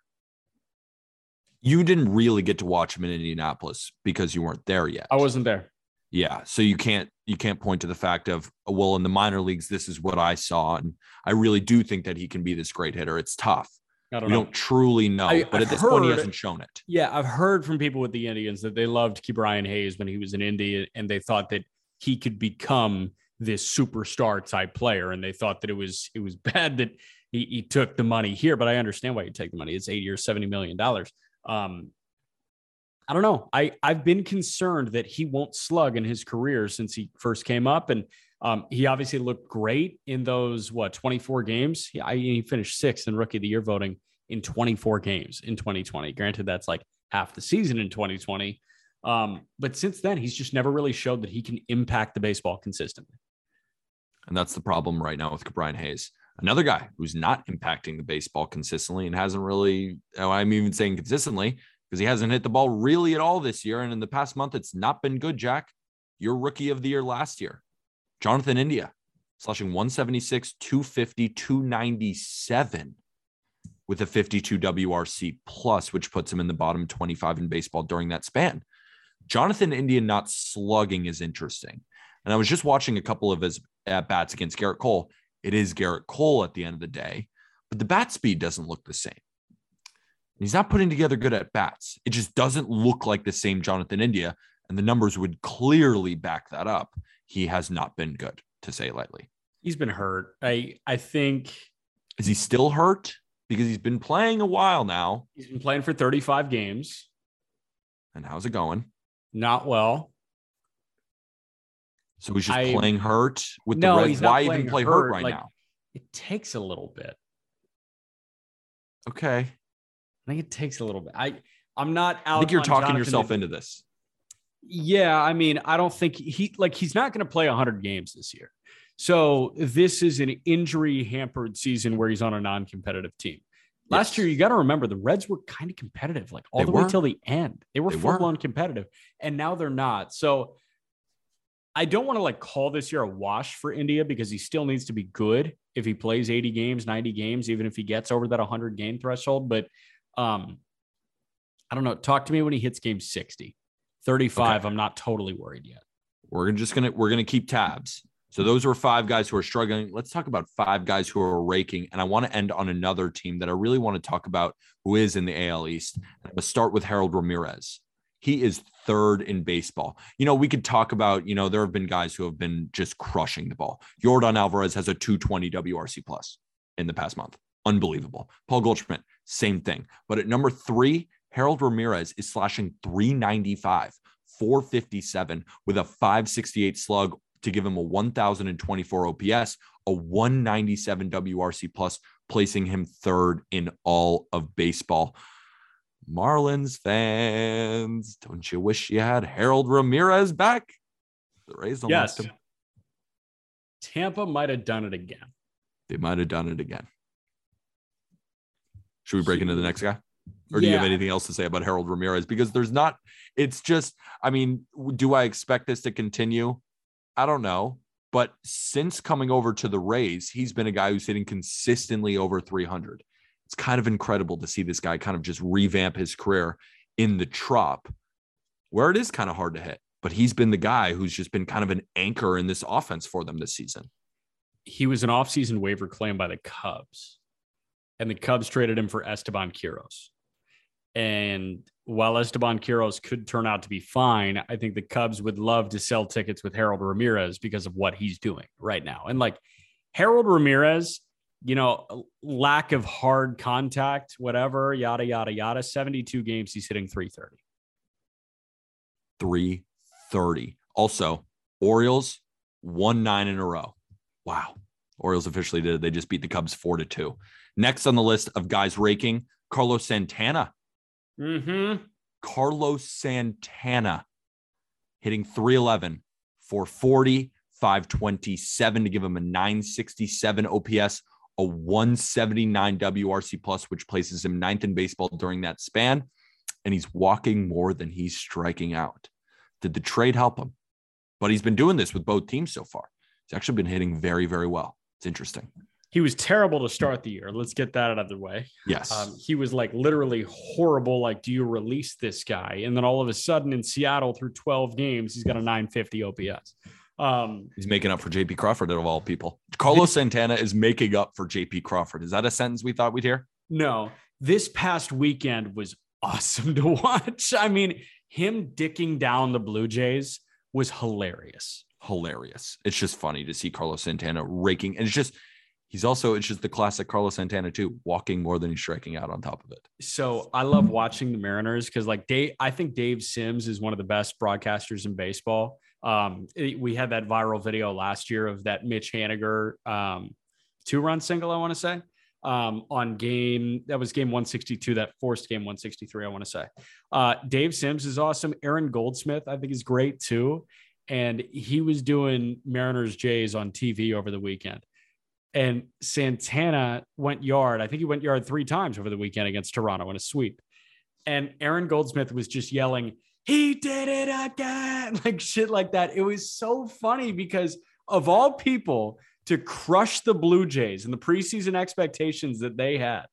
You didn't really get to watch him in Indianapolis because you weren't there yet. I wasn't there. Yeah, so you can't you can't point to the fact of well in the minor leagues this is what I saw and I really do think that he can be this great hitter. It's tough. I don't We know. don't truly know, I- but I've at this point he hasn't shown it. Yeah, I've heard from people with the Indians that they loved Ke'Bryan Hayes when he was in Indy, and they thought that he could become this superstar type player, and they thought that it was it was bad that he, he took the money here. But I understand why you take the money. It's eight years, seventy million dollars. Um, I don't know. I I've been concerned that he won't slug in his career since he first came up, and um, he obviously looked great in those what twenty four games. He, I, he finished sixth in Rookie of the Year voting in 24 games in 2020. Granted, that's like half the season in 2020. Um, but since then, he's just never really showed that he can impact the baseball consistently. And that's the problem right now with Brian Hayes. Another guy who's not impacting the baseball consistently and hasn't really, oh, I'm even saying consistently because he hasn't hit the ball really at all this year. And in the past month, it's not been good, Jack. Your rookie of the year last year, Jonathan India, slushing 176, 250, 297 with a 52 WRC plus, which puts him in the bottom 25 in baseball during that span. Jonathan India not slugging is interesting. And I was just watching a couple of his at bats against Gerrit Cole. It is Gerrit Cole at the end of the day, but the bat speed doesn't look the same. He's not putting together good at bats. It just doesn't look like the same Jonathan India. And the numbers would clearly back that up. He has not been good, to say lightly. He's been hurt. I I think Is he still hurt? Because he's been playing a while now. he's been playing for 35 games. And how's it going? Not well. So he's just I- playing hurt with No, the Reds. Why even play hurt, hurt, right like- now? It takes a little bit. Okay. I think it takes a little bit. I I'm not out. I think you're talking Jonathan yourself India. into this. Yeah, I mean, I don't think he like he's not going to play 100 games this year. So this is an injury hampered season where he's on a non-competitive team. Last Yes. year, you got to remember the Reds were kind of competitive, like all They the way till the end. They were They were. full blown competitive, and now they're not. So I don't want to like call this year a wash for India because he still needs to be good if he plays 80 games, 90 games, even if he gets over that 100 game threshold. But um, I don't know. Talk to me when he hits game 60. 35, okay. I'm not totally worried yet. We're just gonna we're gonna keep tabs. So those are five guys who are struggling. Let's talk about five guys who are raking. And I want to end on another team that I really want to talk about who is in the AL East. Let's start with Harold Ramirez. He is third in baseball. You know, we could talk about, you know, there have been guys who have been just crushing the ball. Yordan Alvarez has a 220 WRC plus in the past month. Unbelievable. Paul Goldschmidt, same thing. But at number three, Harold Ramirez is slashing 395, 457 with a 568 slug to give him a 1024 OPS, a 197 WRC plus, placing him third in all of baseball. Marlins fans, don't you wish you had Harold Ramirez back? The Rays don't yes. him. Tampa might have done it again. They might have done it again. Should we break into the next guy? Or do yeah. you have anything else to say about Harold Ramirez? Because there's not, it's just, I mean, do I expect this to continue? I don't know. But since coming over to the Rays, he's been a guy who's hitting consistently over 300. It's kind of incredible to see this guy kind of just revamp his career in the trop, where it is kind of hard to hit. But he's been the guy who's just been kind of an anchor in this offense for them this season. He was an offseason waiver claim by the Cubs, and the Cubs traded him for Esteban Quiroz. And while Esteban Quiroz could turn out to be fine, I think the Cubs would love to sell tickets with Harold Ramirez because of what he's doing right now. And like Harold Ramirez, you know, lack of hard contact, whatever, yada, yada, yada. 72 games, he's hitting 330. 330. Also, Orioles won nine in a row. Wow. Orioles officially did. They just beat the Cubs four to two. Next on the list of guys raking, Carlos Santana Mm-hmm. Carlos Santana hitting 311 for 40, 527 to give him a 967 OPS, a 179 WRC plus, which places him ninth in baseball during that span. And he's walking more than he's striking out. Did the trade help him? But he's been doing this with both teams so far. He's actually been hitting very, very well. It's interesting he was terrible to start the year. Let's get that out of the way. Yes. Um, he was like literally horrible. Like, do you release this guy? And then all of a sudden in Seattle through 12 games, he's got a 950 OPS. Um, he's making up for JP Crawford of all people. Carlos Santana is making up for JP Crawford. Is that a sentence we thought we'd hear? No. This past weekend was awesome to watch. I mean, him dicking down the Blue Jays was hilarious. Hilarious. It's just funny to see Carlos Santana raking. And it's just, he's also it's just the classic Carlos Santana too, walking more than he's striking out on top of it. So I love watching the Mariners because like Dave, I think Dave Sims is one of the best broadcasters in baseball. Um, it, we had that viral video last year of that Mitch Haniger um, two run single, I want to say. Um, on game that was game 162 that forced game 163 i want to say uh, dave sims is awesome aaron goldsmith i think is great too and he was doing mariners jays on tv over the weekend and Santana went yard. I think he went yard three times over the weekend against Toronto in a sweep. And Aaron Goldsmith was just yelling, he did it again, like shit like that. It was so funny because of all people to crush the Blue Jays and the preseason expectations that they had.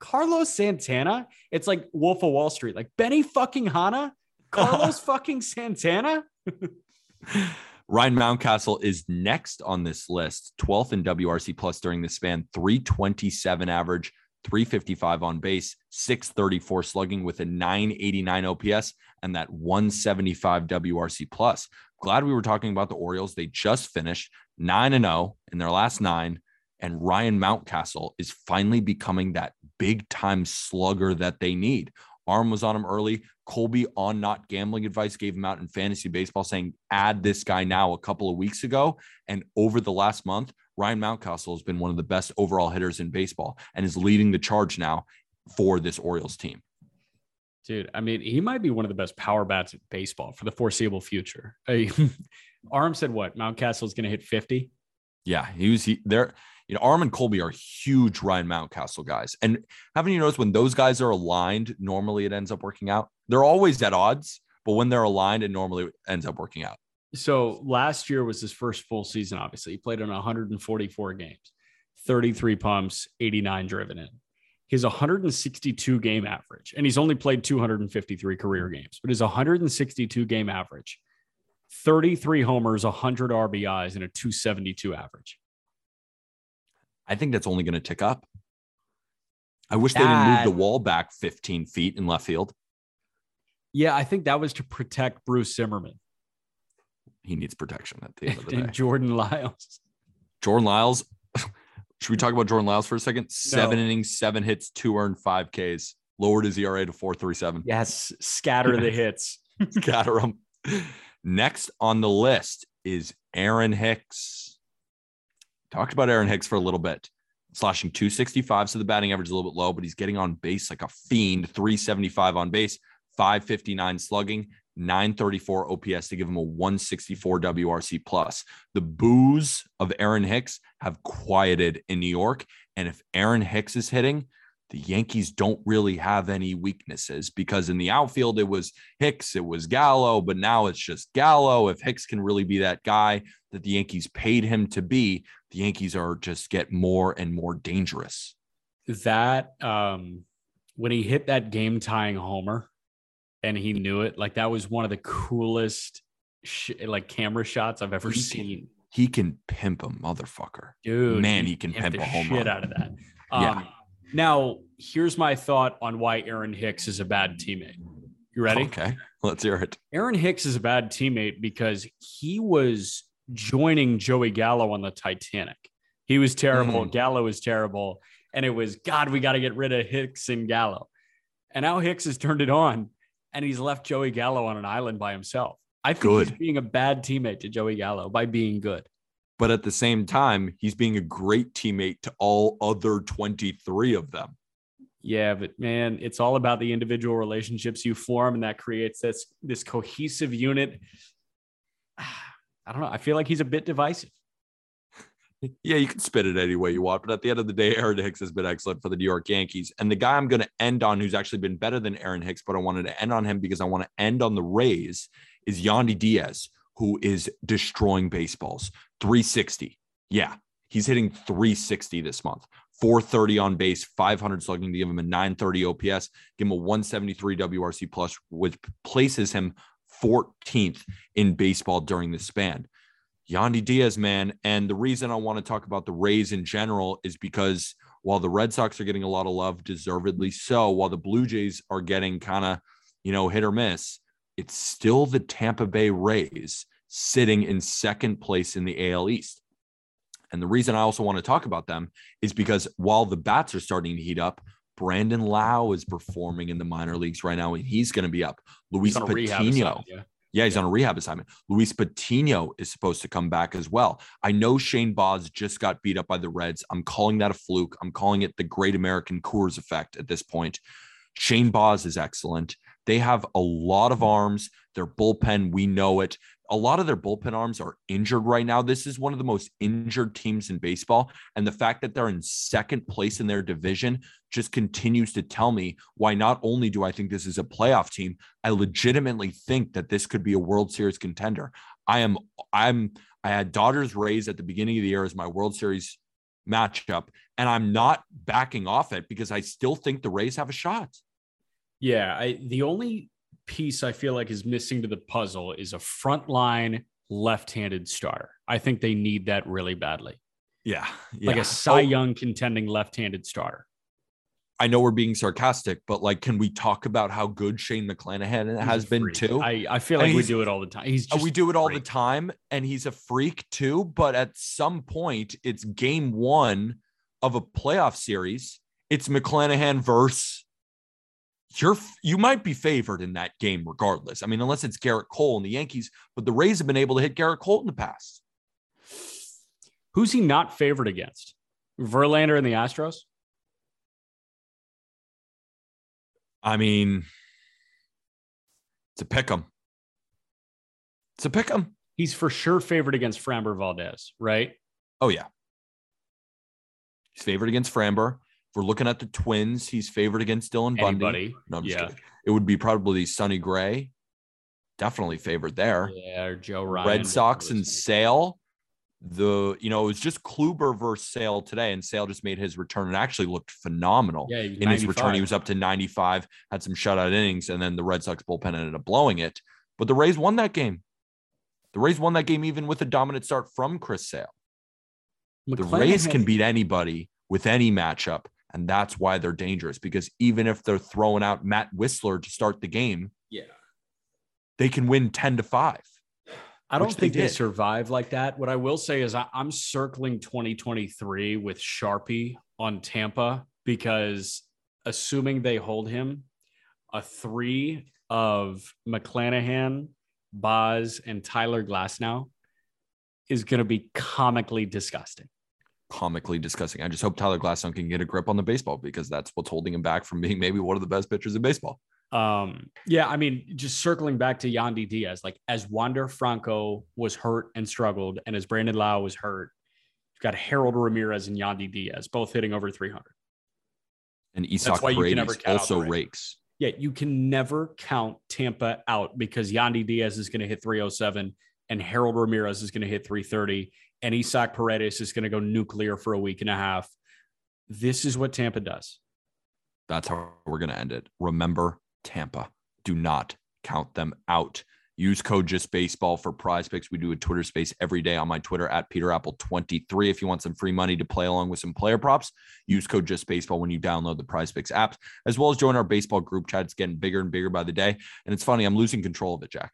Carlos Santana, it's like Wolf of Wall Street, like Benny fucking Hanna, Carlos fucking Santana. Ryan Mountcastle is next on this list, 12th in WRC plus during the span, 327 average, 355 on base, 634 slugging with a 989 OPS and that 175 WRC plus. Glad we were talking about the Orioles. They just finished 9 and 0 in their last 9 and Ryan Mountcastle is finally becoming that big time slugger that they need. Aram was on him early. Colby on not gambling advice gave him out in fantasy baseball saying, add this guy now a couple of weeks ago. And over the last month, Ryan Mountcastle has been one of the best overall hitters in baseball and is leading the charge now for this Orioles team. Dude, I mean, he might be one of the best power bats in baseball for the foreseeable future. Aram said what? Mountcastle is going to hit 50. Yeah, he was he, there you know, Aram and Colby are huge Ryan Mountcastle guys. And haven't you noticed when those guys are aligned, normally it ends up working out? They're always at odds, but when they're aligned, it normally ends up working out. So last year was his first full season, obviously. He played in 144 games, 33 pumps, 89 driven in. his 162 game average, and he's only played 253 career games, but his 162 game average, 33 homers, 100 RBIs, and a 272 average. I think that's only going to tick up. I wish they didn't move the wall back 15 feet in left field. Yeah, I think that was to protect Bruce Zimmermann He needs protection at the end of the day. and Jordan Lyles. Jordan Lyles. Should we talk about Jordan Lyles for a second? Seven No. innings, seven hits, two earned, five Ks. Lowered his ERA to 437. Yes, scatter the hits. scatter them. Next on the list is Aaron Hicks. Talked about Aaron Hicks for a little bit. Slashing 265, so the batting average is a little bit low, but he's getting on base like a fiend. 375 on base, 559 slugging, 934 OPS to give him a 164 WRC plus. The boos of Aaron Hicks have quieted in New York. And if Aaron Hicks is hitting, the Yankees don't really have any weaknesses because in the outfield it was Hicks, it was Gallo, but now it's just Gallo. If Hicks can really be that guy that the Yankees paid him to be, the Yankees are just get more and more dangerous. That um when he hit that game tying homer and he knew it, like that was one of the coolest sh- like camera shots I've ever He can- seen. He can pimp a motherfucker. Dude, Man, he can pimp a home shit run. out of that. Um, Yeah. Now, here's my thought on why Aaron Hicks is a bad teammate. You ready? Okay, let's hear it. Aaron Hicks is a bad teammate because he was joining Joey Gallo on the Titanic. He was terrible. Mm. Gallo was terrible. And it was, God, we got to get rid of Hicks and Gallo. And now Hicks has turned it on and he's left Joey Gallo on an island by himself. I think Good. he's being a bad teammate to Joey Gallo by being good. But at the same time, he's being a great teammate to all other 23 of them. Yeah, but man, it's all about the individual relationships you form, and that creates this this cohesive unit. I don't know. I feel like he's a bit divisive. Yeah, you can spit it any way you want, but at the end of the day, Aaron Hicks has been excellent for the New York Yankees. And the guy I'm going to end on, who's actually been better than Aaron Hicks, but I wanted to end on him because I want to end on the Rays, is Yandy Diaz, who is destroying baseballs. 360. Yeah, he's hitting 360 this month. 430 on base, 500 slugging to give him a 930 OPS, give him a 173 WRC plus, which places him 14th in baseball during this span. Yandy Diaz, man. And the reason I want to talk about the Rays in general is because while the Red Sox are getting a lot of love, deservedly so, while the Blue Jays are getting kind of, you know, hit or miss, it's still the Tampa Bay Rays sitting in second place in the AL East. And the reason I also want to talk about them is because while the bats are starting to heat up, Brandon Lowe is performing in the minor leagues right now, and he's going to be up. Luis He's on a rehab Patino. yeah. Yeah, he's on a rehab assignment. Luis Patino is supposed to come back as well. I know Shane Baz just got beat up by the Reds. I'm calling that a fluke. I'm calling it the Great American Coors effect at this point. Shane Baz is excellent. They have a lot of arms. Their bullpen, we know it. A lot of their bullpen arms are injured right now. This is one of the most injured teams in baseball. And the fact that they're in second place in their division just continues to tell me why not only do I think this is a playoff team, I legitimately think that this could be a World Series contender. I am, I'm, I had Dodgers Rays at the beginning of the year as my World Series matchup, and I'm not backing off it because I still think the Rays have a shot. Yeah, I the only piece I feel like is missing to the puzzle is a frontline left-handed starter. I think they need that really badly. Yeah. Like a Cy Oh, Young contending left-handed starter. I know we're being sarcastic, but like, can we talk about how good Shane McClanahan He's has been freak. too? I, I feel like we do it all the time. He's oh, just we do it all freak. the time, and he's a freak too. But at some point, it's game one of a playoff series. It's McClanahan versus you're you might be favored in that game regardless. I mean, unless it's Gerrit Cole and the Yankees, but the Rays have been able to hit Gerrit Cole in the past. Who's he not favored against? Verlander and the Astros? I mean, it's a pick. It's a pick 'em. He's for sure favored against Framber Valdez, right? Oh yeah, he's favored against Framber. We're looking at the Twins, he's favored against Dylan Bundy. Anybody? No, just Yeah. It would be probably Sonny Gray. Definitely favored there. Yeah, or Joe Ryan. Red Sox and Sale. the you know it was just Kluber versus Sale today, and Sale just made his return and actually looked phenomenal. Yeah, in his return, he was up to 95, had some shutout innings, and then the Red Sox bullpen ended up blowing it. But the Rays won that game. The Rays won that game even with a dominant start from Chris Sale. The Rays can beat anybody with any matchup, and that's why they're dangerous. Because even if they're throwing out Matt Wisler to start the game, yeah, they can win 10 to 5. I don't think they, they survive like that. What I will say is I, I'm circling 2023 with Sharpie on Tampa because assuming they hold him, a three of McClanahan, Baz, and Tyler Glasnow is going to be comically disgusting. Comically disgusting. I just hope Tyler Glasnow can get a grip on the baseball because that's what's holding him back from being maybe one of the best pitchers in baseball. Um, yeah, I mean, just circling back to Yandy Diaz, like as Wander Franco was hurt and struggled, and as Brandon Lowe was hurt, you've got Harold Ramirez and Yandy Diaz both hitting over 300. And Isaac Paredes also rakes. Yeah, you can never count Tampa out because Yandy Diaz is going to hit 307 and Harold Ramirez is going to hit 330 and Isaac Paredes is going to go nuclear for a week and a half. This is what Tampa does. That's how we're going to end it. Remember, Tampa. Do not count them out. Use code just baseball for prize picks. We do a Twitter space every day on my Twitter at Peter Appel 23. If you want some free money to play along with some player props, use code just baseball when you download the prize picks app, as well as join our baseball group chat. It's getting bigger and bigger by the day. And it's funny, I'm losing control of it, Jack.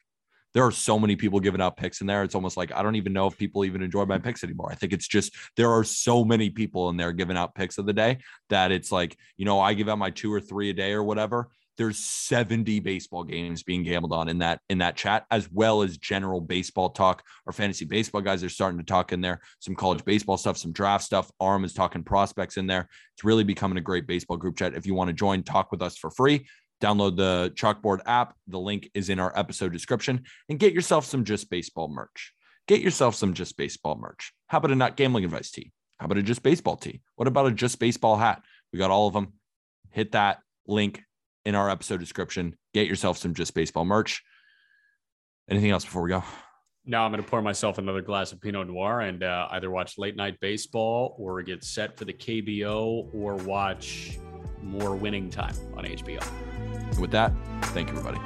There are so many people giving out picks in there. It's almost like I don't even know if people even enjoy my picks anymore. I think it's just there are so many people in there giving out picks of the day that it's like, you know, I give out my two or three a day or whatever. There's 70 baseball games being gambled on in that in that chat as well as general baseball talk. Or fantasy baseball guys are starting to talk in there some college baseball stuff some draft stuff. Aram is talking prospects in there. It's really becoming a great baseball group chat. If you want to join talk with us for free download the chalkboard app. The link is in our episode description. And get yourself some just baseball merch. Get yourself some just baseball merch. How about a not gambling advice tee? How about a just baseball tee? What about a just baseball hat? We got all of them hit that link in our episode description. Get yourself some Just Baseball merch. Anything else before we go? Now I'm going to pour myself another glass of Pinot Noir and uh, either watch late night baseball or get set for the KBO or watch more winning time on HBO. with that, thank you, everybody.